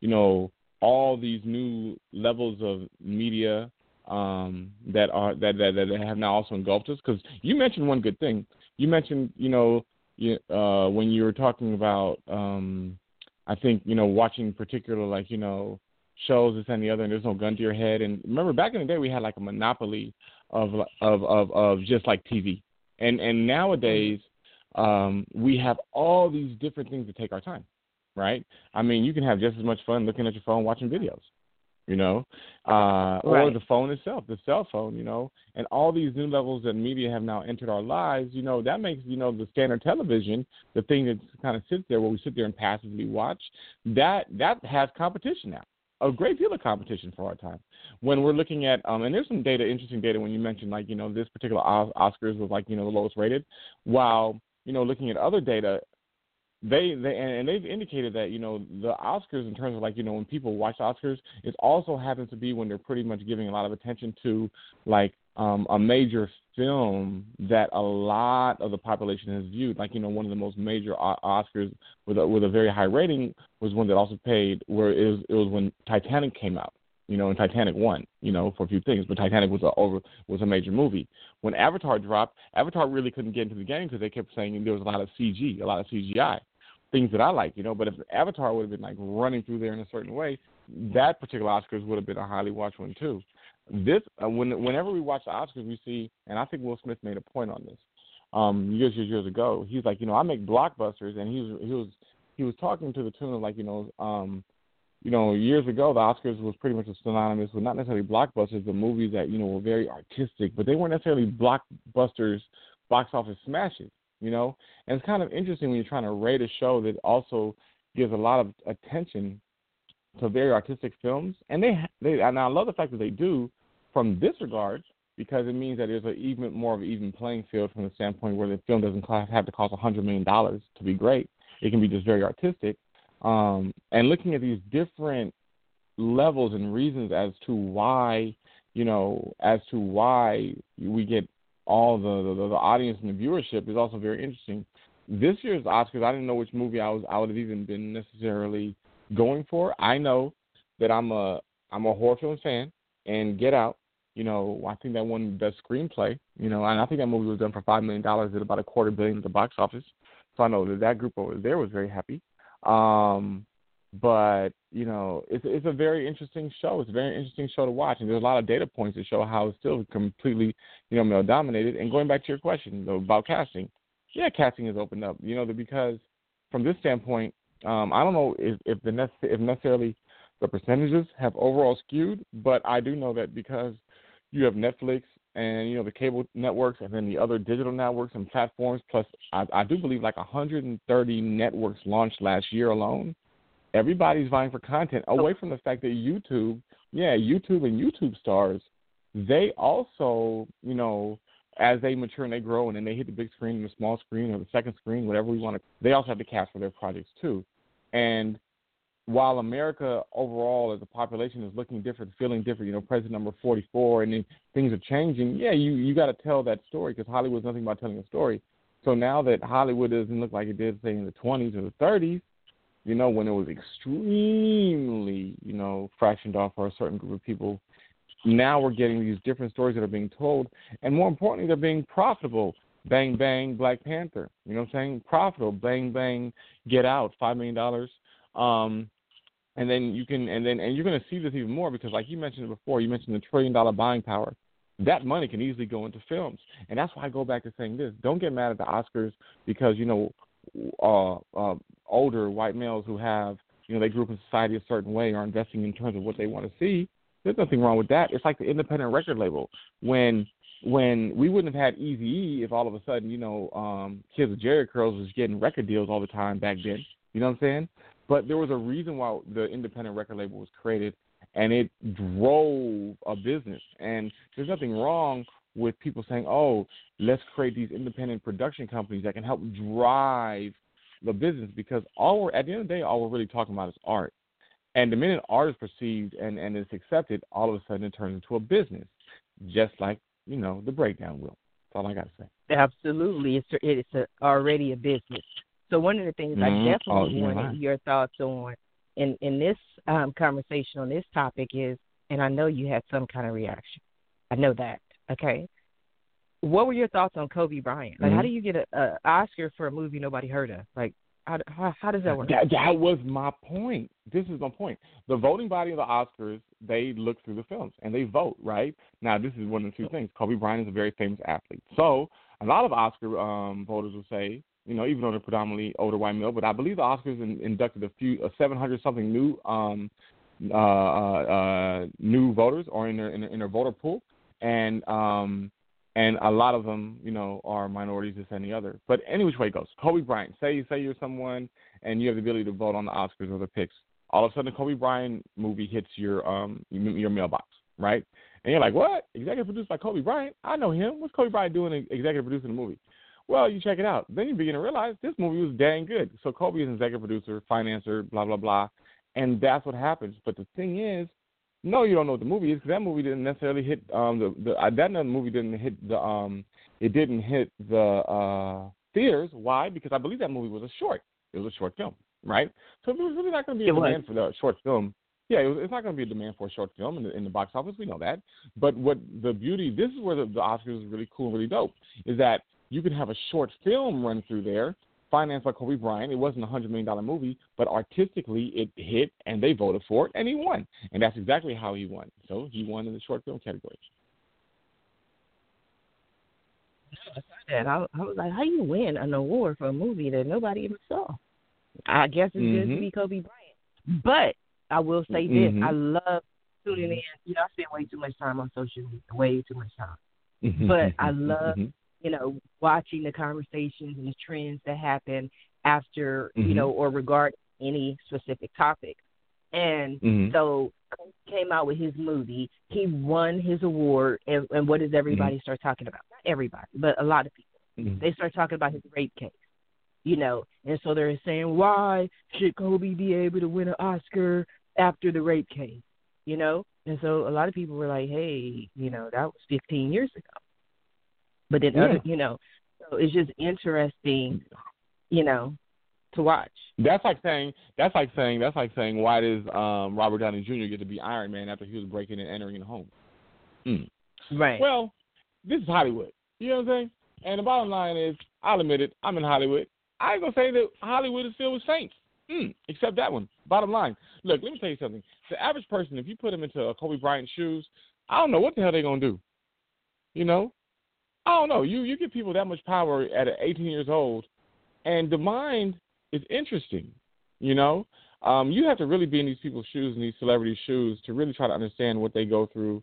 you know, all these new levels of media um, that are that, that that have now also engulfed us. Because you mentioned one good thing. You mentioned, you know, you, uh, when you were talking about, um, I think, you know, watching particular like you know shows this and the other, and there's no gun to your head. And remember, back in the day, we had like a monopoly of of of of just like TV, and and nowadays um, we have all these different things to take our time, right? I mean, you can have just as much fun looking at your phone watching videos, you know, uh, or the phone itself, the cell phone, you know, and all these new levels that media have now entered our lives. You know, that makes you know the standard television, the thing that kind of sits there where we sit there and passively watch, that that has competition now a great deal of competition for our time. When we're looking at, um, and there's some data, interesting data when you mentioned like you know this particular Oscars was like you know the lowest rated, while you know looking at other data, they they and they've indicated that you know the Oscars in terms of like you know when people watch Oscars, it also happens to be when they're pretty much giving a lot of attention to like um, a major film that a lot of the population has viewed. Like you know one of the most major O- Oscars with a, with a very high rating was one that also paid where it was it was when Titanic came out. you know, and Titanic won, you know, for a few things. But Titanic was a over was a major movie. When Avatar dropped, Avatar really couldn't get into the game because they kept saying there was a lot of CG, a lot of CGI, things that I like, you know. But if Avatar would have been like running through there in a certain way, that particular Oscars would have been a highly watched one too. This uh, when whenever we watch the Oscars, we see, and I think Will Smith made a point on this um, years years years ago. He's like, you know, I make blockbusters, and he was he was he was talking to the tune of like, you know, um, you know, years ago, the Oscars was pretty much synonymous with not necessarily blockbusters, but movies that you know were very artistic, but they weren't necessarily blockbusters, box office smashes. You know, and it's kind of interesting when you're trying to rate a show that also gives a lot of attention to very artistic films, and they they and I love the fact that they do from this regard because it means that there's an even more of an even playing field from the standpoint where the film doesn't have to cost a hundred million dollars to be great. It can be just very artistic, um, and looking at these different levels and reasons as to why, you know, as to why we get all the, the, the audience and the viewership is also very interesting. This year's Oscars, I didn't know which movie I was I would have even been necessarily going for. I know that I'm a I'm a horror film fan, and Get Out. You know, I think that won best screenplay. You know, and I think that movie was done for five million dollars at about a quarter billion at the box office. So I know that that group over there was very happy. Um, but you know, it's it's a very interesting show. It's a very interesting show to watch, and there's a lot of data points to show how it's still completely you know male dominated. And going back to your question though, about casting, yeah, casting has opened up. You know, because from this standpoint, um, I don't know if if the nece- if necessarily the percentages have overall skewed, but I do know that because you have Netflix and you know the cable networks and then the other digital networks and platforms plus I, I do believe like 130 networks launched last year alone everybody's vying for content away from the fact that youtube yeah youtube and youtube stars they also you know as they mature and they grow and then they hit the big screen and the small screen or the second screen whatever we want to they also have to cast for their projects too and while America overall as a population is looking different, feeling different, you know, president number 44, and then things are changing, yeah, you, you got to tell that story because Hollywood's nothing about telling a story. So now that Hollywood doesn't look like it did, say, in the 20s or the 30s, you know, when it was extremely, you know, fractioned off for a certain group of people, now we're getting these different stories that are being told, and more importantly, they're being profitable. Bang Bang, Black Panther. You know what I'm saying? Profitable. Bang Bang, Get Out, $5 million. Um, and then you can and then and you're going to see this even more because like you mentioned before you mentioned the trillion dollar buying power that money can easily go into films and that's why i go back to saying this don't get mad at the oscars because you know uh uh older white males who have you know they grew up in society a certain way are investing in terms of what they want to see there's nothing wrong with that it's like the independent record label when when we wouldn't have had Eazy if all of a sudden, you know, um, Kids with Jheri Curls was getting record deals all the time back then. You know what I'm saying? But there was a reason why the independent record label was created, and it drove a business. And there's nothing wrong with people saying, "Oh, let's create these independent production companies that can help drive the business," because all we're at the end of the day, all we're really talking about is art. And the minute art is perceived and and is accepted, all of a sudden it turns into a business, just like you know the breakdown will. That's all I got to say. Absolutely, it's it's a, already a business. So one of the things mm-hmm. I definitely oh, wanted your thoughts on in in this um, conversation on this topic is, and I know you had some kind of reaction. I know that. Okay. What were your thoughts on Kobe Bryant? Like, mm-hmm. how do you get a, a Oscar for a movie nobody heard of? Like, how, how, does that work? That, that was my point. This is my point. The voting body of the Oscars, they look through the films and they vote, right? Now, this is one of the two things. Kobe Bryant is a very famous athlete. So, a lot of Oscar um, voters will say, you know, even though they're predominantly older white male. But I believe the Oscars in, inducted a few, uh, 700 something new um, uh, uh, uh, new voters or in their, in their in their voter pool, and um, and a lot of them, you know, are minorities, and the other. But any which way it goes, Kobe Bryant. Say say you're someone and you have the ability to vote on the Oscars or the picks. All of a sudden, the Kobe Bryant movie hits your um your mailbox, right? And you're like, what? Executive produced by Kobe Bryant? I know him. What's Kobe Bryant doing? Executive producing a movie? Well, you check it out. Then you begin to realize this movie was dang good. So Kobe is an executive producer, financer, blah blah blah, and that's what happens. But the thing is, no, you don't know what the movie is because that movie didn't necessarily hit um the the uh, that movie didn't hit the um it didn't hit the uh theaters. Why? Because I believe that movie was a short. It was a short film, right? So it was really not going to be a demand for the short film. Yeah, it was, it's not going to be a demand for a short film in the, in the box office. We know that. But what the beauty, this is where the, the Oscars is really cool and really dope, is that you can have a short film run through there, financed by Kobe Bryant. It wasn't a hundred million dollar movie, but artistically it hit, and they voted for it, and he won. And that's exactly how he won. So he won in the short film category. that. I, I was like, how you win an award for a movie that nobody even saw? I guess it's mm-hmm. just to be Kobe Bryant. But I will say mm-hmm. this: I love tuning in. You know, I spend way too much time on social media, way too much time. but I love, mm-hmm. You know, watching the conversations and the trends that happen after, Mm-hmm. you know, or regard any specific topic. And Mhm. so came out with his movie. He won his award, and, and what does everybody start talking about? Not everybody, but a lot of people. Mhm. They start talking about his rape case, you know, and so they're saying, why should Kobe be able to win an Oscar after the rape case, you know? And so a lot of people were like, hey, you know, that was 15 years ago. But then Yeah. you know, so it's just interesting, you know, to watch. That's like saying that's like saying that's like saying why does um, Robert Downey Jr. get to be Iron Man after he was breaking and entering a home? Mm. Right. Well, this is Hollywood. You know what I'm saying? And the bottom line is, I'll admit it, I'm in Hollywood. I ain't gonna say that Hollywood is filled with saints. Mm, except that one. Bottom line. Look, let me tell you something. The average person, if you put them into a Kobe Bryant shoes, I don't know what the hell they're gonna do. You know? I don't know. You you give people that much power at 18 years old, and the mind is interesting. You know, um, you have to really be in these people's shoes and these celebrities' shoes to really try to understand what they go through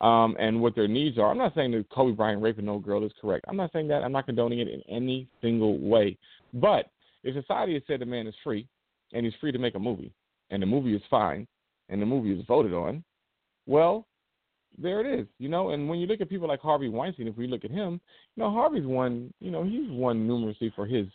um, and what their needs are. I'm not saying that Kobe Bryant raping no girl is correct. I'm not saying that. I'm not condoning it in any single way. But if society has said the man is free and he's free to make a movie, and the movie is fine, and the movie is voted on, well, there it is, you know. And when you look at people like Harvey Weinstein, if we look at him, you know, Harvey's won, you know, he's won numerously for his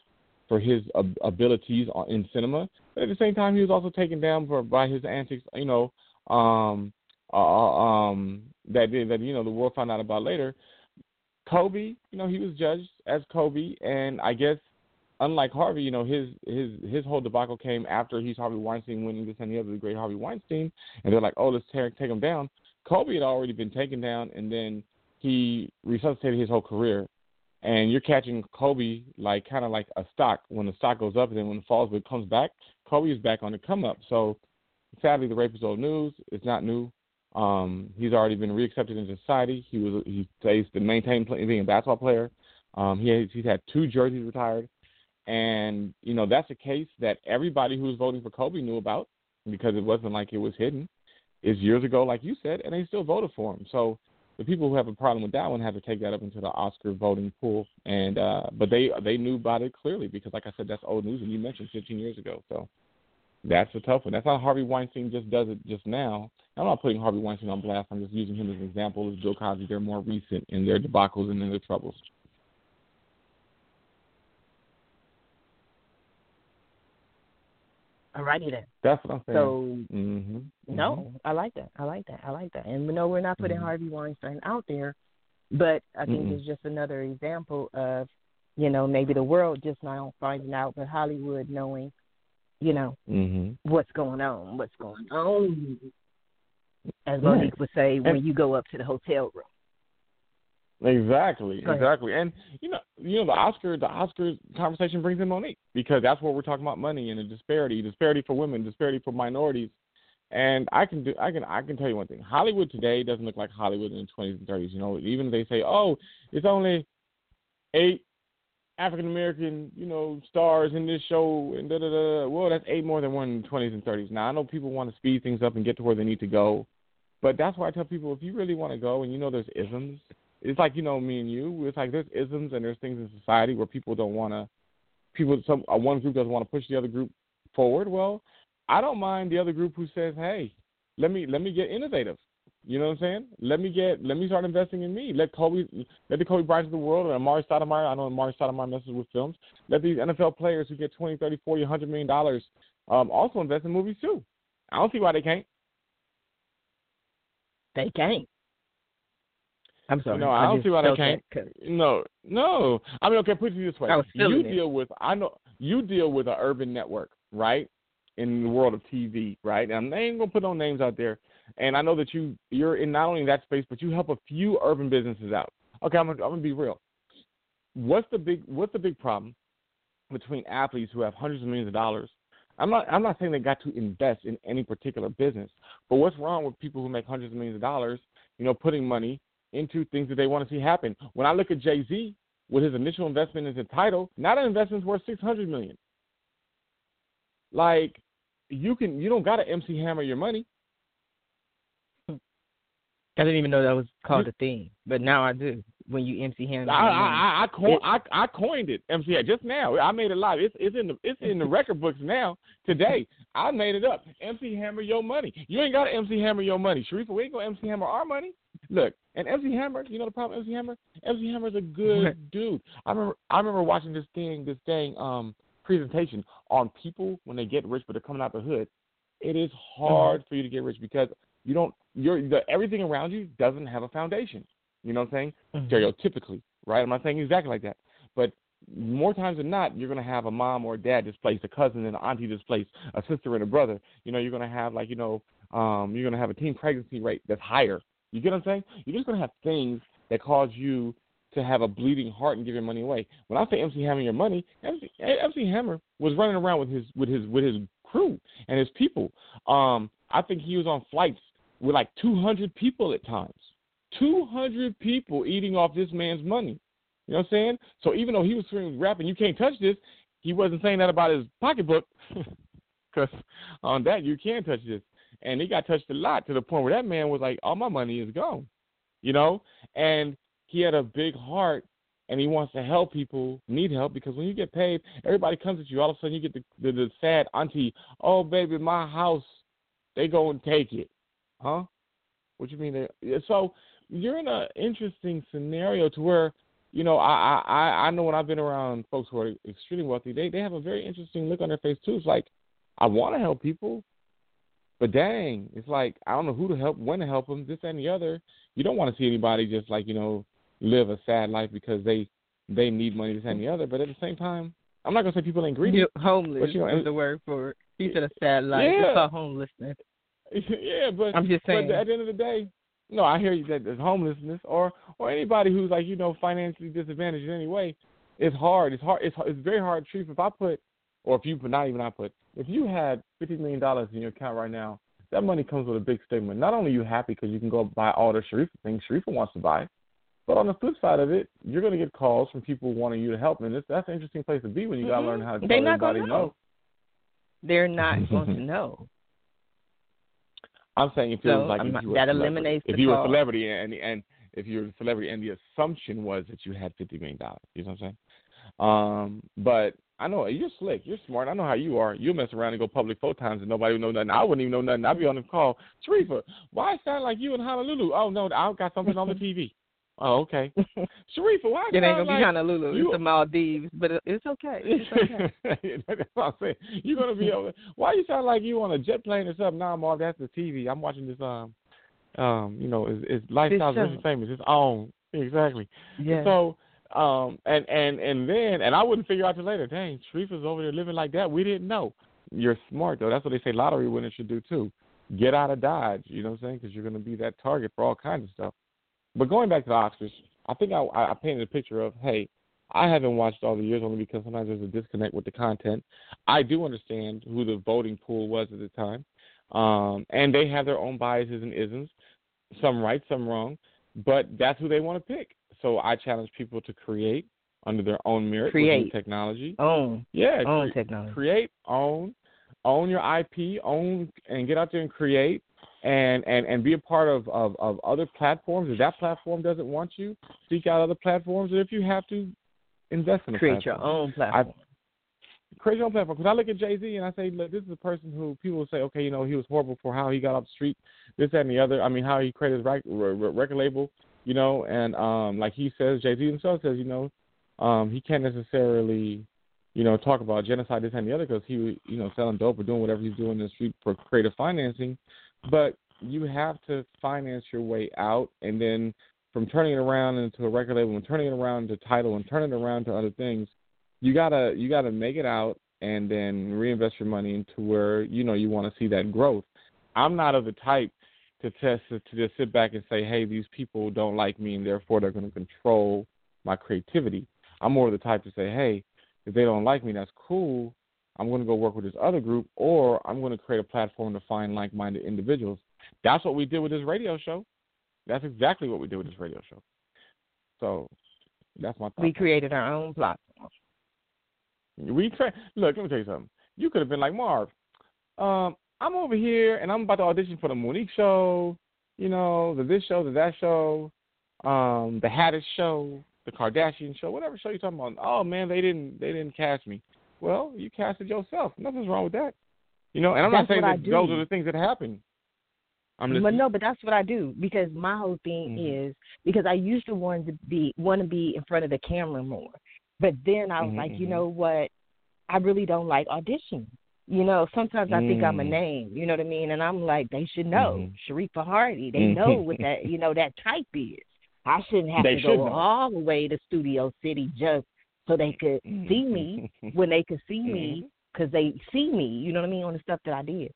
for his ab- abilities in cinema. But at the same time, he was also taken down for by his antics, you know, um, uh, um, that that you know the world found out about later. Kobe, you know, he was judged as Kobe, and I guess unlike Harvey, you know, his his his whole debacle came after he's Harvey Weinstein winning this and the other, the great Harvey Weinstein, and they're like, oh, let's tear, take him down. Kobe had already been taken down, and then he resuscitated his whole career. And you're catching Kobe like kind of like a stock. When the stock goes up, and then when it falls, but it comes back, Kobe is back on the come up. So sadly, the rape is old news. It's not new. Um, he's already been reaccepted into society. He was he stays to maintain being a basketball player. Um, he has, he's had two jerseys retired, and you know that's a case that everybody who was voting for Kobe knew about because it wasn't like it was hidden. It's years ago, like you said, and they still voted for him. So the people who have a problem with that one have to take that up into the Oscar voting pool. And uh, but they they knew about it clearly because, like I said, that's old news, and you mentioned 15 years ago. So that's a tough one. That's how Harvey Weinstein just does it just now. I'm not putting Harvey Weinstein on blast. I'm just using him as an example. As Bill Cosby, they're more recent in their debacles and in their troubles. Alrighty then. That's what I'm saying. So mm-hmm. no, I like that. I like that. I like that. And we know we're not putting Mhm. Harvey Weinstein out there, but I think Mm-mm. it's just another example of, you know, maybe the world just now finding out, but Hollywood knowing, you know, Mm-hmm. what's going on, what's going on. As. Mo'Nique would say, when you go up to the hotel room. Exactly, ahead. exactly, and you know, you know, the Oscar, the Oscars conversation brings in Mo'Nique because that's what we're talking about: money and the disparity, disparity for women, disparity for minorities. And I can do, I can, I can tell you one thing: Hollywood today doesn't look like Hollywood in the twenties and thirties. You know, even if they say, "Oh, it's only eight African American, you know, stars in this show," and da da da. Well, that's eight more than one in the twenties and thirties. Now I know people want to speed things up and get to where they need to go, but that's why I tell people: if you really want to go, and you know, there's isms it's like you know me and you. It's like there's isms and there's things in society where people don't want to. People, some uh, one group doesn't want to push the other group forward. Well, I don't mind the other group who says, "Hey, let me let me get innovative." You know what I'm saying? Let me get let me start investing in me. Let Kobe let the Kobe Bryant of the world and Amar'e Stoudemire. I know Amar'e Stoudemire messes with films. Let these NFL players who get twenty, thirty, forty, hundred million dollars um, also invest in movies too. I don't see why they can't. They can't. I'm sorry. No, I don't see why they can't. No, no. I mean, okay, put it this way. You it. deal with I know you deal with an urban network, right? in the world of TV, right? And I ain't gonna put no names out there. And I know that you you're in not only that space, but you help a few urban businesses out. Okay, I'm gonna, I'm gonna be real. What's the big What's the big problem between athletes who have hundreds of millions of dollars? I'm not I'm not saying they got to invest in any particular business, but what's wrong with people who make hundreds of millions of dollars? You know, putting money into things that they want to see happen. When I look at Jay Z with his initial investment into Tidal, not an investment's worth six hundred million. Like you can you don't got to MC Hammer your money. I didn't even know that was called a thing, but now I do. When you MC Hammer, I I I, coin, I I coined it MC just now. I made it live. It's it's in the it's in the record books now. Today I made it up. MC Hammer your money. You ain't got to MC Hammer your money, Sharifa. We ain't gonna MC Hammer our money. Look, and MC Hammer, you know the problem MC Hammer? MC Hammer's a good dude. I remember I remember watching this thing this thing um presentation on people when they get rich but they're coming out the hood. It is hard mm-hmm. for you to get rich because you don't you're the, everything around you doesn't have a foundation. You know what I'm saying? Mm-hmm. Stereotypically, right? I'm not saying exactly like that, but more times than not, you're gonna have a mom or a dad displaced, a cousin and an auntie displaced, a sister and a brother. You know, you're gonna have like you know, um, you're gonna have a teen pregnancy rate that's higher. You get what I'm saying? You're just gonna have things that cause you to have a bleeding heart and give your money away. When I say MC Hammer your money, MC, MC Hammer was running around with his with his with his crew and his people. Um, I think he was on flights with like 200 people at times. 200 people eating off this man's money. You know what I'm saying? So even though he was rapping, you can't touch this, he wasn't saying that about his pocketbook. Because on that, you can touch this. And he got touched a lot to the point where that man was like, all my money is gone. You know? And he had a big heart and he wants to help people need help because when you get paid, everybody comes at you. All of a sudden, you get the, the, the sad auntie, oh, baby, my house, they go and take it. Huh? What you mean? So you're in an interesting scenario to where, you know, I, I, I know when I've been around folks who are extremely wealthy, they, they have a very interesting look on their face, too. It's like, I want to help people, but dang, it's like, I don't know who to help, when to help them, this and the other. You don't want to see anybody just like, you know, live a sad life because they they need money this and the other. But at the same time, I'm not gonna say people ain't greedy. You're homeless but, you know, is the word for it. He said a sad life. Yeah. It's called homelessness. yeah, but I'm just saying. But at the end of the day, no, I hear you that there's homelessness or or anybody who's like you know financially disadvantaged in any way. It's hard. It's hard. It's it's very hard to treat. If I put, or if you put, not even I put, if you had fifty million dollars in your account right now, that money comes with a big statement. Not only are you happy because you can go buy all the Sharifa things Sharifa wants to buy, but on the flip side of it, you're going to get calls from people wanting you to help, and it's, that's an interesting place to be when you mm-hmm. got to learn how to They're not everybody know. know. They're not going to know. I'm saying if it so, was like if you that eliminates if you were a celebrity and and if you're a celebrity and the assumption was that you had fifty million dollars, you know what I'm saying? Um, but I know you're slick, you're smart. I know how you are. You'll mess around and go public four times and nobody would know nothing. I wouldn't even know nothing. I'd be on the call. Sharifa, why sound like you in Honolulu? Oh no, I got something on the TV. Oh, okay. Sharifa, why? It ain't gonna like be Honolulu. You, it's the Maldives, but it's okay. It's okay. that's what I'm saying. You're gonna be over. Why you sound like you on a jet plane or something? Nah, Marv, that's the TV. I'm watching this. Um, um, you know, it's, it's lifestyle really famous. It's on exactly. Yeah. So, um, and and and then, and I wouldn't figure out till later. Dang, Sharifa's over there living like that. We didn't know. You're smart though. That's what they say lottery winners should do too. Get out of Dodge. You know what I'm saying? Because you're gonna be that target for all kinds of stuff. But going back to the Oscars, I think I, I painted a picture of, hey, I haven't watched all the years only because sometimes there's a disconnect with the content. I do understand who the voting pool was at the time, um, and they have their own biases and isms, some right, some wrong, but that's who they want to pick. So I challenge people to create under their own merit create technology. Own. Yeah. Own cre- technology. Create, own, own your IP, own, and get out there and create and and and be a part of of, of other platforms. If that platform doesn't want you, seek out other platforms. And if you have to, invest in a create platform. your own platform. I, create your own platform. Because I look at Jay Z and I say, look, this is a person who people say, okay, you know, he was horrible for how he got off the street, this that, and the other. I mean, how he created his record label, you know, and um, like he says, Jay Z himself says, you know, um, he can't necessarily you know, talk about genocide, this and the other, because he, you know, selling dope or doing whatever he's doing in the street for creative financing. But you have to finance your way out, and then from turning it around into a record label and turning it around to Tidal, and turning it around to other things, you gotta you gotta make it out and then reinvest your money into where you know you want to see that growth. I'm not of the type to test to just sit back and say, hey, these people don't like me and therefore they're going to control my creativity. I'm more of the type to say, hey, if they don't like me, that's cool. I'm going to go work with this other group, or I'm going to create a platform to find like-minded individuals. That's what we did with this radio show. That's exactly what we did with this radio show. So that's my. We created our own platform. We tra- look. Let me tell you something. You could have been like Marv. Um, I'm over here and I'm about to audition for the Mo'Nique show. You know, the this show, the that show, um, the Haddish show, the Kardashian show, whatever show you're talking about. Oh man, they didn't they didn't cast me. Well, you casted yourself. Nothing's wrong with that. You know, and I'm that's not saying that those are the things that happen. I'm just, but no, but that's what I do because my whole thing mm-hmm. is because I used to want to be want to be in front of the camera more, but then I was mm-hmm, like, you mm-hmm. know what, I really don't like auditioning. You know, sometimes I think I'm a Mm. name. You know what I mean? And I'm like, they should know Mhm. Sharifa Hardy. They Mhm. know what that you know that type is. I shouldn't have They to should go know. all the way to Studio City just so they could see me when they could see me Mm-hmm. because they see me. You know what I mean on the stuff that I did.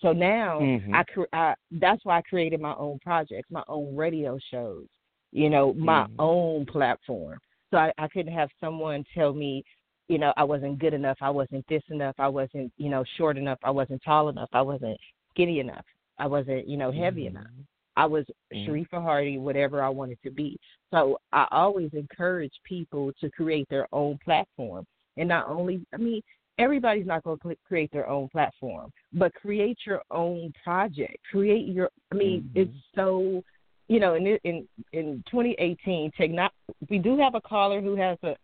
So now Mhm. I, I that's why I created my own projects, my own radio shows. You know, my Mhm. own platform. So I, I couldn't have someone tell me, you know, I wasn't good enough, I wasn't this enough, I wasn't, you know, short enough, I wasn't tall enough, I wasn't skinny enough, I wasn't, you know, heavy Mhm. enough. I was Mhm. Sharifa Hardy, whatever I wanted to be. So I always encourage people to create their own platform. And not only, I mean, everybody's not going to create their own platform, but create your own project. Create your, I mean, Mhm. it's so, you know, in in in 2018, techno- we do have a caller who has a,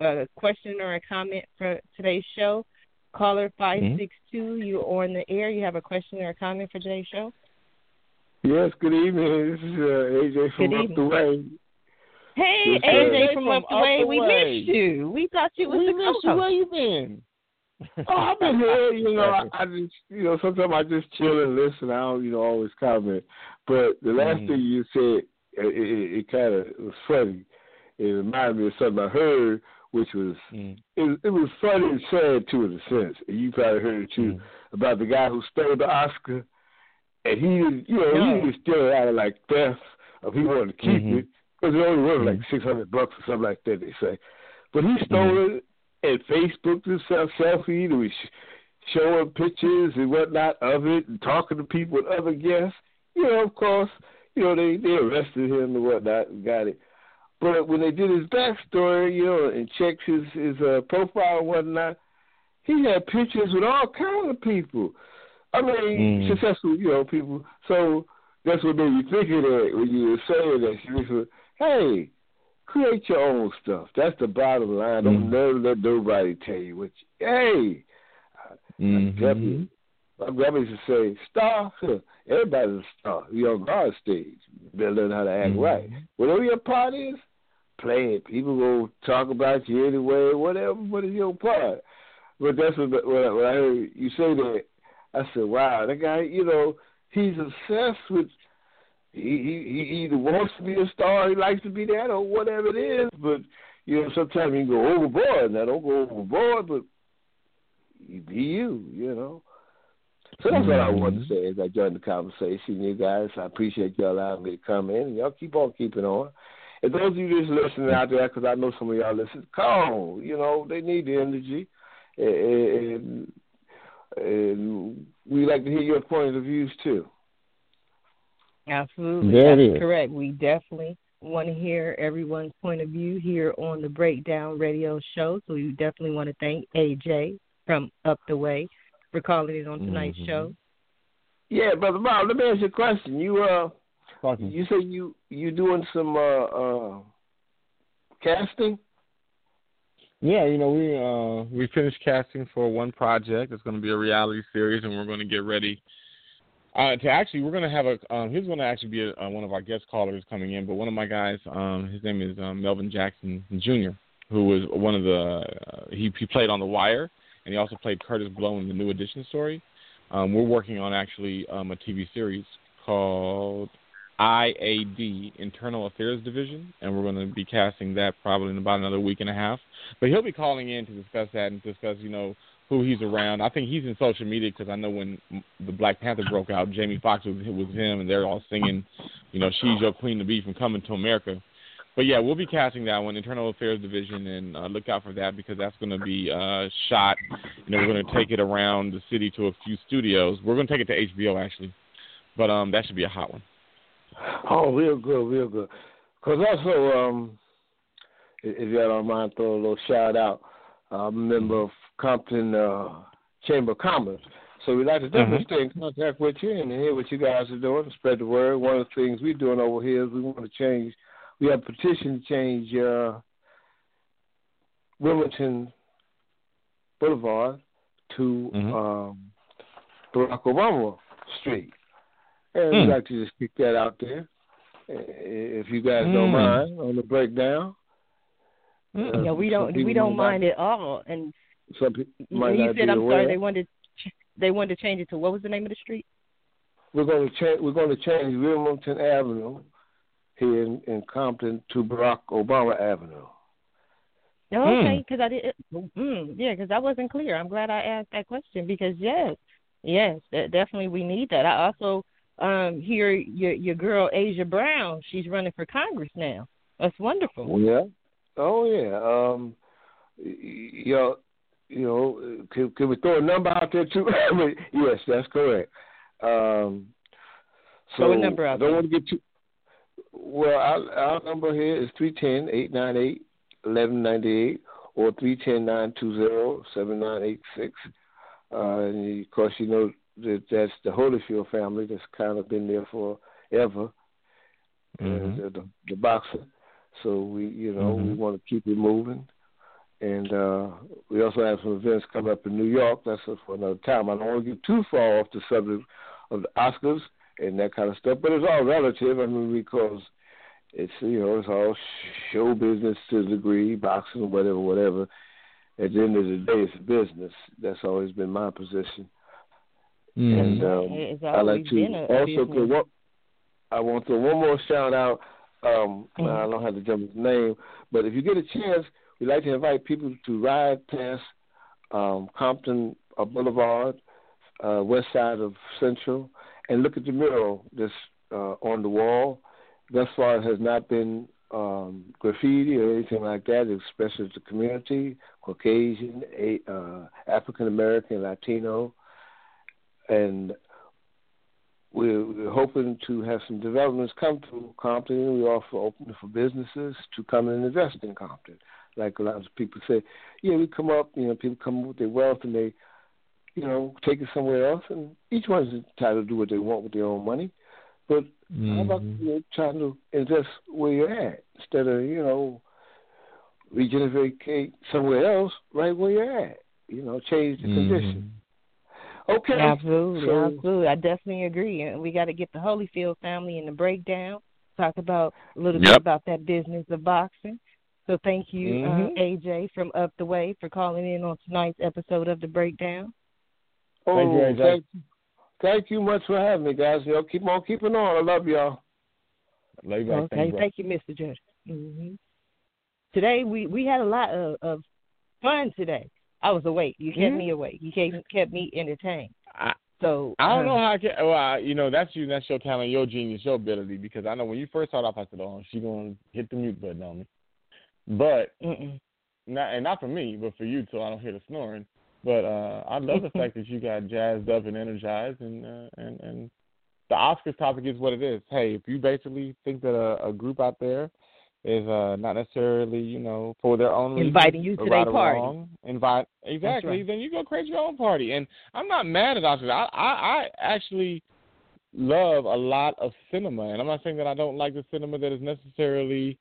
a question or a comment for today's show. Caller 562, you're on the air. You have a question or a comment for today's show? Yes, good evening. This is uh, AJ from Good Up evening. the Way. Hey, Yes, AJ sir. from From Up the Up Way. the We Way. missed you. We thought you was we the miss you. co-host. Where you been? Oh, I've been here. You know, I, I just, you know, sometimes I just chill and listen. I don't, you know, always comment. But the last Mhm. thing you said, it, it, it kind of was funny. It reminded me of something I heard, which was Mm. it, it was funny and sad too, in a sense. And you probably heard it too Mm. about the guy who stole the Oscar, and he, didn't- you know, No. he didn't steal it out of like theft, if he wanted to keep Mhm. it because it only worth like Mhm. six hundred bucks or something like that. They say, but he stole it and Facebooked himself, selfie, and was sh- showing pictures and whatnot of it, and talking to people and other guests. You know, of course, you know they they arrested him and whatnot and got it. But when they did his backstory, you know, and checked his his uh, profile and whatnot, he had pictures with all kinds of people. I mean, Mm. successful, you know, people. So that's what made me think of that when you were saying that. Hey, create your own stuff. That's the bottom line. Don't Mm. never let nobody tell you what. You, hey, Mhm. grandpa, my grandma used to say, "Star, everybody's a star. You're on God's stage. You better learn how to act Mhm. right. Whatever your part is, play it. People will talk about you anyway. Whatever, what is your part? But that's what, when, I, when I heard you say that, I said, "Wow, that guy. You know, he's obsessed with." He, he he either wants to be a star, he likes to be that, or whatever it is. But you know, sometimes you can go overboard. Now, don't go overboard, but you be you. You know. So that's what I mm-hmm. wanted to say as I joined the conversation, you guys. I appreciate you allowing me to come in. And Y'all keep on keeping on. And those of you just listening out there, because I know some of y'all listen, come. On, you know, they need the energy, and, and, and we like to hear your point of views too. Absolutely. There That's correct. We definitely want to hear everyone's point of view here on the Breakdown Radio Show. So we definitely want to thank AJ from Up the Way for calling in on tonight's Mhm. show. Yeah, brother Bob. Let me ask you a question. You uh, Talking. you say you you doing some uh uh casting? Yeah, you know we uh we finished casting for one project. It's going to be a reality series, and we're going to get ready uh to actually we're going to have a um he's going to actually be a, uh, one of our guest callers coming in. But one of my guys, um his name is um, Melvin Jackson Jr., who was one of the uh, he he played on The Wire, and he also played Kurtis Blow in the New Edition story. Um, we're working on actually um, a TV series called IAD, Internal Affairs Division, and we're going to be casting that probably in about another week and a half. But he'll be calling in to discuss that and discuss, you know, who he's around. I think he's in social media because I know when the Black Panther broke out, Jamie Foxx was was him, and they're all singing, you know, "She's Your Queen to Be" from Coming to America. But yeah, we'll be casting that one, Internal Affairs Division, and uh, look out for that because that's going to be uh, shot. Know, we're going to take it around the city to a few studios. We're going to take it to HBO actually, but um, that should be a hot one. Oh, real good, real good. Because also, um, if you don't mind, throw a little shout out. I'm a member of Compton uh, Chamber of Commerce. So we'd like to definitely Mm-hmm. stay in contact with you and hear what you guys are doing and spread the word. One of the things we're doing over here is we want to change, we have a petition to change uh, Wilmington Boulevard to Mhm. um, Barack Obama Street. And Mm. we'd like to just kick that out there. Uh, If you guys don't Mm. mind on the breakdown. Mm-mm. Yeah, we don't we don't might- mind at all. And Some people you, might you not said be I'm aware. sorry they wanted ch- they wanted to change it to what was the name of the street? We're going to change. We're going to change Wilmington Avenue here in, in Compton to Barack Obama Avenue. No, Hmm. okay, because I did. Mm, yeah, because I wasn't clear. I'm glad I asked that question because yes, yes, definitely we need that. I also um hear your your girl Aja Brown. She's running for Congress now. That's wonderful. Yeah. Oh yeah. Um. You know. You know. Can, can we throw a number out there too? Yes, that's correct. Um. So Throw a number out don't there. want to get too. Well, our, our number here is three ten eight nine eight eleven ninety eight or three ten nine two zero seven nine eight six. Uh, and of course, you know that that's the Holyfield family that's kind of been there forever. Uh, the, the boxer. So we, you know, we Mhm. want to keep it moving. And uh, we also have some events coming up in New York. That's for another time. I don't want to get too far off the subject of the Oscars and that kind of stuff, but it's all relative. I mean, because it's you know it's all show business to a degree, boxing, whatever, whatever. At the end of the day, it's business. That's always been my position. And um, I like to been a also business. throw one, I want to one more shout out. Um, I Mhm. don't have to jump his name, but if you get a chance, we'd like to invite people to ride past um, Compton uh, Boulevard, uh, west side of Central, and look at the mural that's uh, on the wall. Thus far, it has not been um, graffiti or anything like that. It expresses the community, Caucasian, a, uh, African American, Latino, and we're, we're hoping to have some developments come to Compton. We're also open for businesses to come and invest in Compton. Like a lot of people say, yeah, we come up, you know, people come up with their wealth and they, you know, take it somewhere else, and each one's entitled to do what they want with their own money. But how about Mhm. you know, trying to invest where you're at instead of, you know, regenerate somewhere else, right where you're at. You know, change the condition. Okay. Absolutely, So- absolutely. I definitely agree. And we got to get the Holyfield family in the breakdown. Talk about a little bit about that business of boxing. So thank you, Mhm. uh, AJ from Up the Way, for calling in on tonight's episode of the breakdown. Oh, Thank you, AJ. thank, thank you much for having me, guys. You know, keep on keeping on. I love y'all. Lay back. Okay, Thank you, thank you, Mr. Judge. hmm Today we we had a lot of, of fun today. I was awake. You kept Mhm. me awake. You kept kept me entertained. I, So I don't uh, know how I can. Well, I, you know, that's you. That's your talent, your genius, your ability. Because I know when you first started off, I said, "Oh, she gonna hit the mute button on me." But Mm-mm. not and not for me, but for you, so I don't hear the snoring. But uh I love the fact that you got jazzed up and energized, and uh, and and the Oscars topic is what it is. Hey, if you basically think that a, a group out there is uh not necessarily, you know, for their own Inviting you to or their party. wrong, invite exactly. right. Then you go create your own party. And I'm not mad at Oscars. I I, I actually love a lot of cinema, and I'm not saying that I don't like the cinema that is necessarily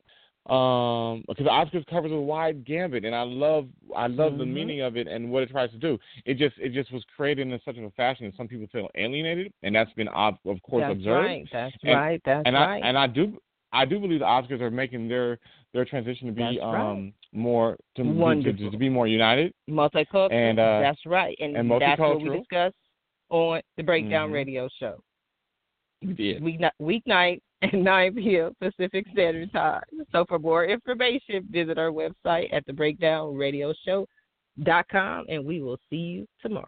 um because Oscars covers a wide gambit and I love I love the Mhm. meaning of it and what it tries to do. It just it just was created in such a fashion that some people feel alienated and that's been ob- of course That's observed. right. That's And- right. That's and right. I and I do I do believe the Oscars are making their their transition to be right. um more to, to, to, be more united. multicultural. and, uh, that's right, and, and that's what we multicultural. discuss on the Breakdown Mhm. Radio Show. We did. Week weeknight at 9 p.m. Pacific Standard Time. So for more information, visit our website at the Breakdown Radio Show dot com, and we will see you tomorrow.